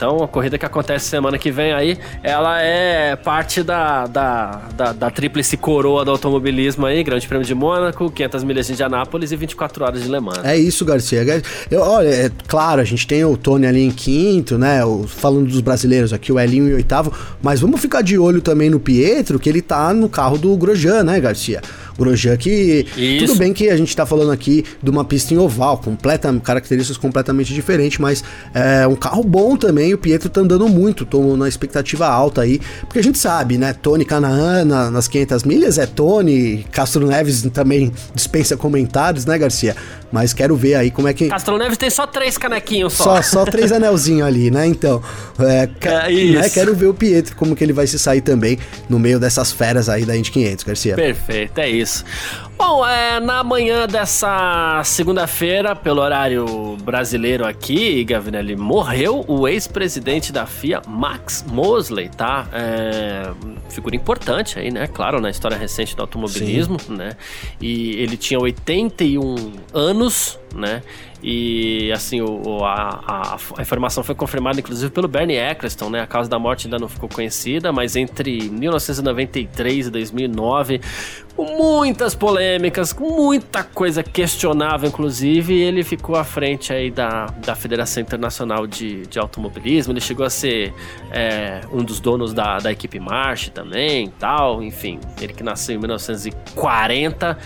A: Então, a corrida que acontece semana que vem aí, ela é parte da, da, da, da tríplice coroa do automobilismo aí, Grande Prêmio de Mônaco, 500 milhas de Indianápolis e 24 horas de Le Mans.
B: É isso, Garcia. Eu, olha, é claro, a gente tem o Tony ali em quinto, né? O, falando dos brasileiros aqui, o Elinho em oitavo, mas vamos ficar de olho também no Pietro, que ele tá no carro do Grosjean, né, Garcia? Grosjean que Isso. tudo bem que a gente tá falando aqui de uma pista em oval, completa, características completamente diferentes, mas é um carro bom também, o Pietro tá andando muito, tô na expectativa alta aí, porque a gente sabe, né, Tony Canaan nas 500 milhas é Tony, Castro Neves também dispensa comentários, né, Garcia? Mas quero ver aí como é que.
A: Castro Neves tem só três canequinhos só.
B: Só, só três anelzinhos ali, né? Então. É, é né? Quero ver o Pietro, como que ele vai se sair também no meio dessas feras aí da Indy 500, Garcia.
A: Perfeito, é isso. Bom, é, na manhã dessa segunda-feira, pelo horário brasileiro aqui, Gavinelli, morreu o ex-presidente da FIA, Max Mosley, tá? É, figura importante aí, né? Claro, na história recente do automobilismo, Sim. né? E ele tinha 81 anos, né? E assim, o, a, a, a, informação foi confirmada inclusive pelo Bernie Eccleston, né? A causa da morte ainda não ficou conhecida, mas entre 1993 e 2009, com muitas polêmicas, com muita coisa questionável, inclusive, ele ficou à frente aí da, da Federação Internacional de, de Automobilismo. Ele chegou a ser é, um dos donos da, da equipe March também, tal, enfim. Ele que nasceu em 1940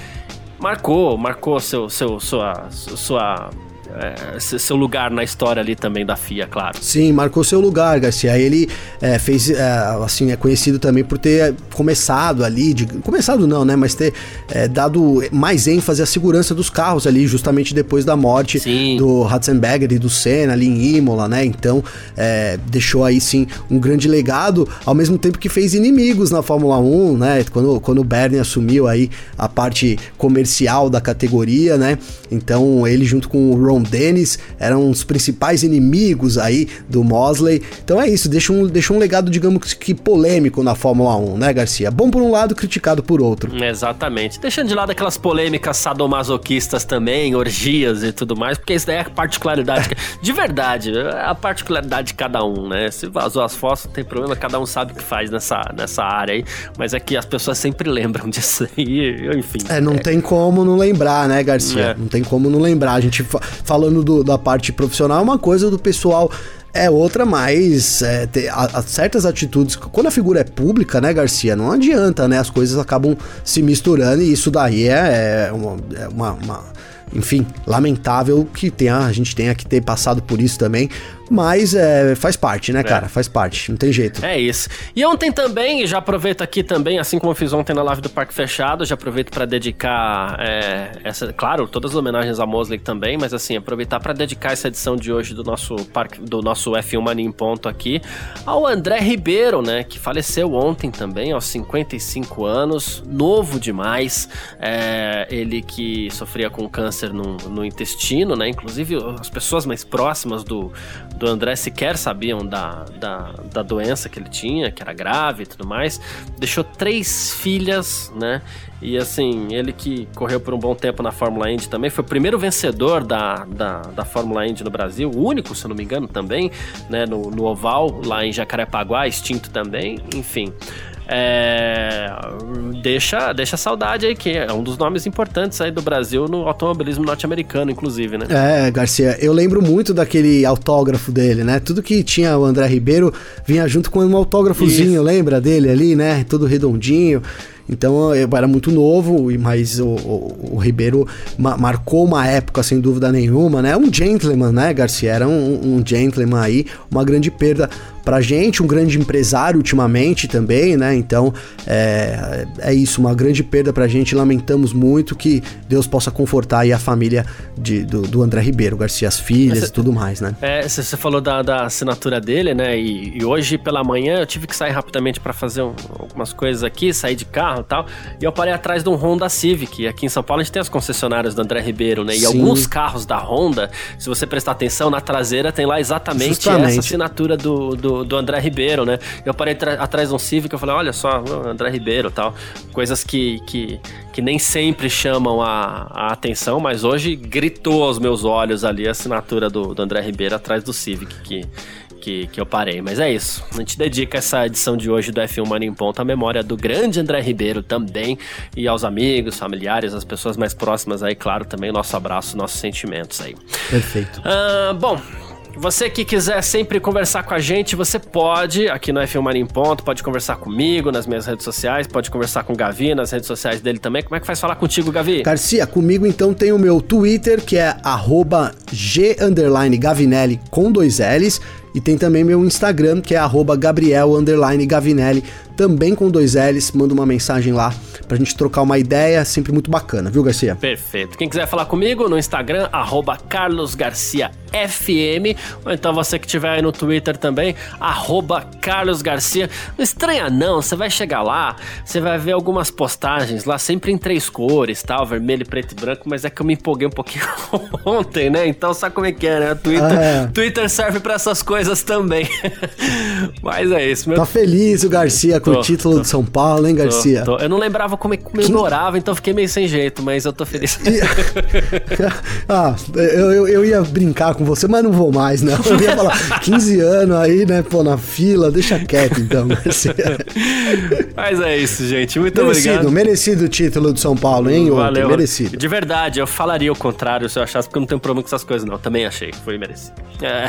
A: marcou, marcou seu, seu, sua, sua é, seu lugar na história ali também da FIA, claro.
B: Sim, marcou seu lugar, Garcia. Ele é, fez, é, assim, é conhecido também por ter começado ali, de, começado não, né, mas ter é, dado mais ênfase à segurança dos carros ali, justamente depois da morte sim. do Ratzenberger e do Senna ali em Imola, né, então é, deixou aí sim um grande legado, ao mesmo tempo que fez inimigos na Fórmula 1, né, quando, quando o Bernie assumiu aí a parte comercial da categoria, né, então ele junto com o Ron Dennis eram os principais inimigos aí do Mosley. Então é isso, deixa um, deixa um legado, digamos que polêmico na Fórmula 1, né, Garcia? Bom por um lado, criticado por outro.
A: Exatamente. Deixando de lado aquelas polêmicas sadomasoquistas também, orgias e tudo mais, porque isso daí é a particularidade. de verdade, é a particularidade de cada um, né? Se vazou as fotos, não tem problema, cada um sabe o que faz nessa, nessa área aí. Mas é que as pessoas sempre lembram disso aí, enfim.
B: É, não é. tem como não lembrar, né, Garcia? É. Não tem como não lembrar. A gente falando do, da parte profissional, é uma coisa do pessoal é outra, mas é, ter, a, a certas atitudes. Quando a figura é pública, né, Garcia? Não adianta, né? As coisas acabam se misturando e isso daí é, é uma, é uma, uma enfim, lamentável que tenha, a gente tenha que ter passado por isso também. Mas é, faz parte, né, é. cara? Faz parte, não tem jeito.
A: É isso. E ontem também, já aproveito aqui também, assim como eu fiz ontem na live do Parque Fechado, já aproveito para dedicar é, essa, claro, todas as homenagens a Mosley também, mas assim, aproveitar para dedicar essa edição de hoje do nosso parque, do nosso F1 Mania em ponto aqui ao André Ribeiro, né, que faleceu ontem também, aos 55 anos, novo demais. É, ele que sofria com câncer no, no intestino, né? Inclusive as pessoas mais próximas do do André sequer sabiam da, da, da doença que ele tinha, que era grave e tudo mais. Deixou três filhas, né? E assim, ele que correu por um bom tempo na Fórmula Indy também, foi o primeiro vencedor da, da, da Fórmula Indy no Brasil, o único, se eu não me engano, também, né? No, no Oval, lá em Jacarepaguá, extinto também, enfim. É, deixa, deixa saudade aí, que é um dos nomes importantes aí do Brasil no automobilismo norte-americano, inclusive, né?
B: É, Garcia, eu lembro muito daquele autógrafo dele, né? Tudo que tinha o André Ribeiro vinha junto com um autógrafozinho, Isso. lembra dele ali, né? Todo redondinho. Então eu era muito novo, mas o, o, o Ribeiro ma marcou uma época sem dúvida nenhuma, né? Um gentleman, né, Garcia? Era um, um gentleman aí, uma grande perda pra gente, um grande empresário ultimamente também, né? Então é, é isso, uma grande perda pra gente. Lamentamos muito que Deus possa confortar aí a família de, do, do André Ribeiro, Garcia, as filhas e tudo mais, né?
A: É, você falou da, da assinatura dele, né? E, e, hoje pela manhã eu tive que sair rapidamente para fazer um, algumas coisas aqui, sair de carro e tal. E eu parei atrás de um Honda Civic. Aqui em São Paulo a gente tem as concessionárias do André Ribeiro, né? E Sim. alguns carros da Honda, se você prestar atenção, na traseira tem lá exatamente Justamente. essa assinatura do, do do, André Ribeiro, né? Eu parei atrás de um Civic e falei, olha só, André Ribeiro tal. Coisas que, que, que nem sempre chamam a, a, atenção, mas hoje gritou aos meus olhos ali a assinatura do, do André Ribeiro atrás do Civic, que, que, que, eu parei. Mas é isso. A gente dedica essa edição de hoje do F1 Mania em Ponto à memória do grande André Ribeiro também e aos amigos, familiares, as pessoas mais próximas aí, claro, também nosso abraço, nossos sentimentos aí.
B: Perfeito.
A: Ah, bom, você que quiser sempre conversar com a gente, você pode, aqui no F1 Mania em Ponto, pode conversar comigo nas minhas redes sociais, pode conversar com o Gavi nas redes sociais dele também. Como é que faz falar contigo, Gavi?
B: Garcia, comigo então tem o meu Twitter, que é g_gavinelli com dois L's. E tem também meu Instagram, que é Gabriel_Gavinelli, também com dois L's. Manda uma mensagem lá pra gente trocar uma ideia, sempre muito bacana, viu, Garcia?
A: Perfeito. Quem quiser falar comigo no Instagram, arroba Carlos Garcia FM, ou então você que tiver aí no Twitter também, arroba Carlos Garcia. Não estranha não, você vai chegar lá, você vai ver algumas postagens lá, sempre em três cores, tal, vermelho, preto e branco, mas é que eu me empolguei um pouquinho ontem, né? Então sabe como é que é, né? Twitter, ah, é. Twitter serve para essas coisas também. mas é isso,
B: meu. Tá feliz o Garcia com tô, o título tô, de São Paulo, hein, Garcia?
A: Tô, eu não lembrava como é que comemorava, então fiquei meio sem jeito, mas eu tô feliz.
B: ah, eu, eu, eu ia brincar com você, mas não vou mais, não. Eu ia falar, 15 anos aí, né, pô, na fila, deixa quieto então.
A: mas é isso, gente. Muito
B: merecido,
A: obrigado.
B: Merecido o título do São Paulo, hein?
A: Valeu.
B: Ontem, merecido.
A: De verdade, eu falaria o contrário se eu achasse, porque eu não tenho problema com essas coisas, não. Também achei foi merecido. É.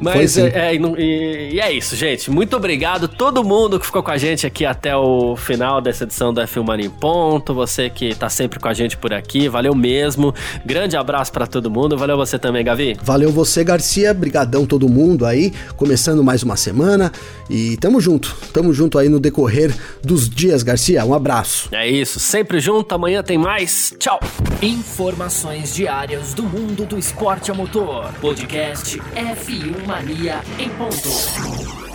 A: Mas é, é, e, e, é isso, gente. Muito obrigado todo mundo que ficou com a gente aqui até o final dessa edição da F1 Mania em Ponto. Você que tá sempre com a gente por aqui, valeu mesmo. Grande abraço para todo mundo. Valeu você também, Gavi.
B: Valeu você, Garcia. Brigadão todo mundo aí. Começando mais uma semana e tamo junto. Tamo junto aí no decorrer dos dias, Garcia. Um abraço.
A: É isso, sempre junto. Amanhã tem mais. Tchau.
C: Informações diárias do mundo do esporte a motor. Podcast F1 Mania em ponto.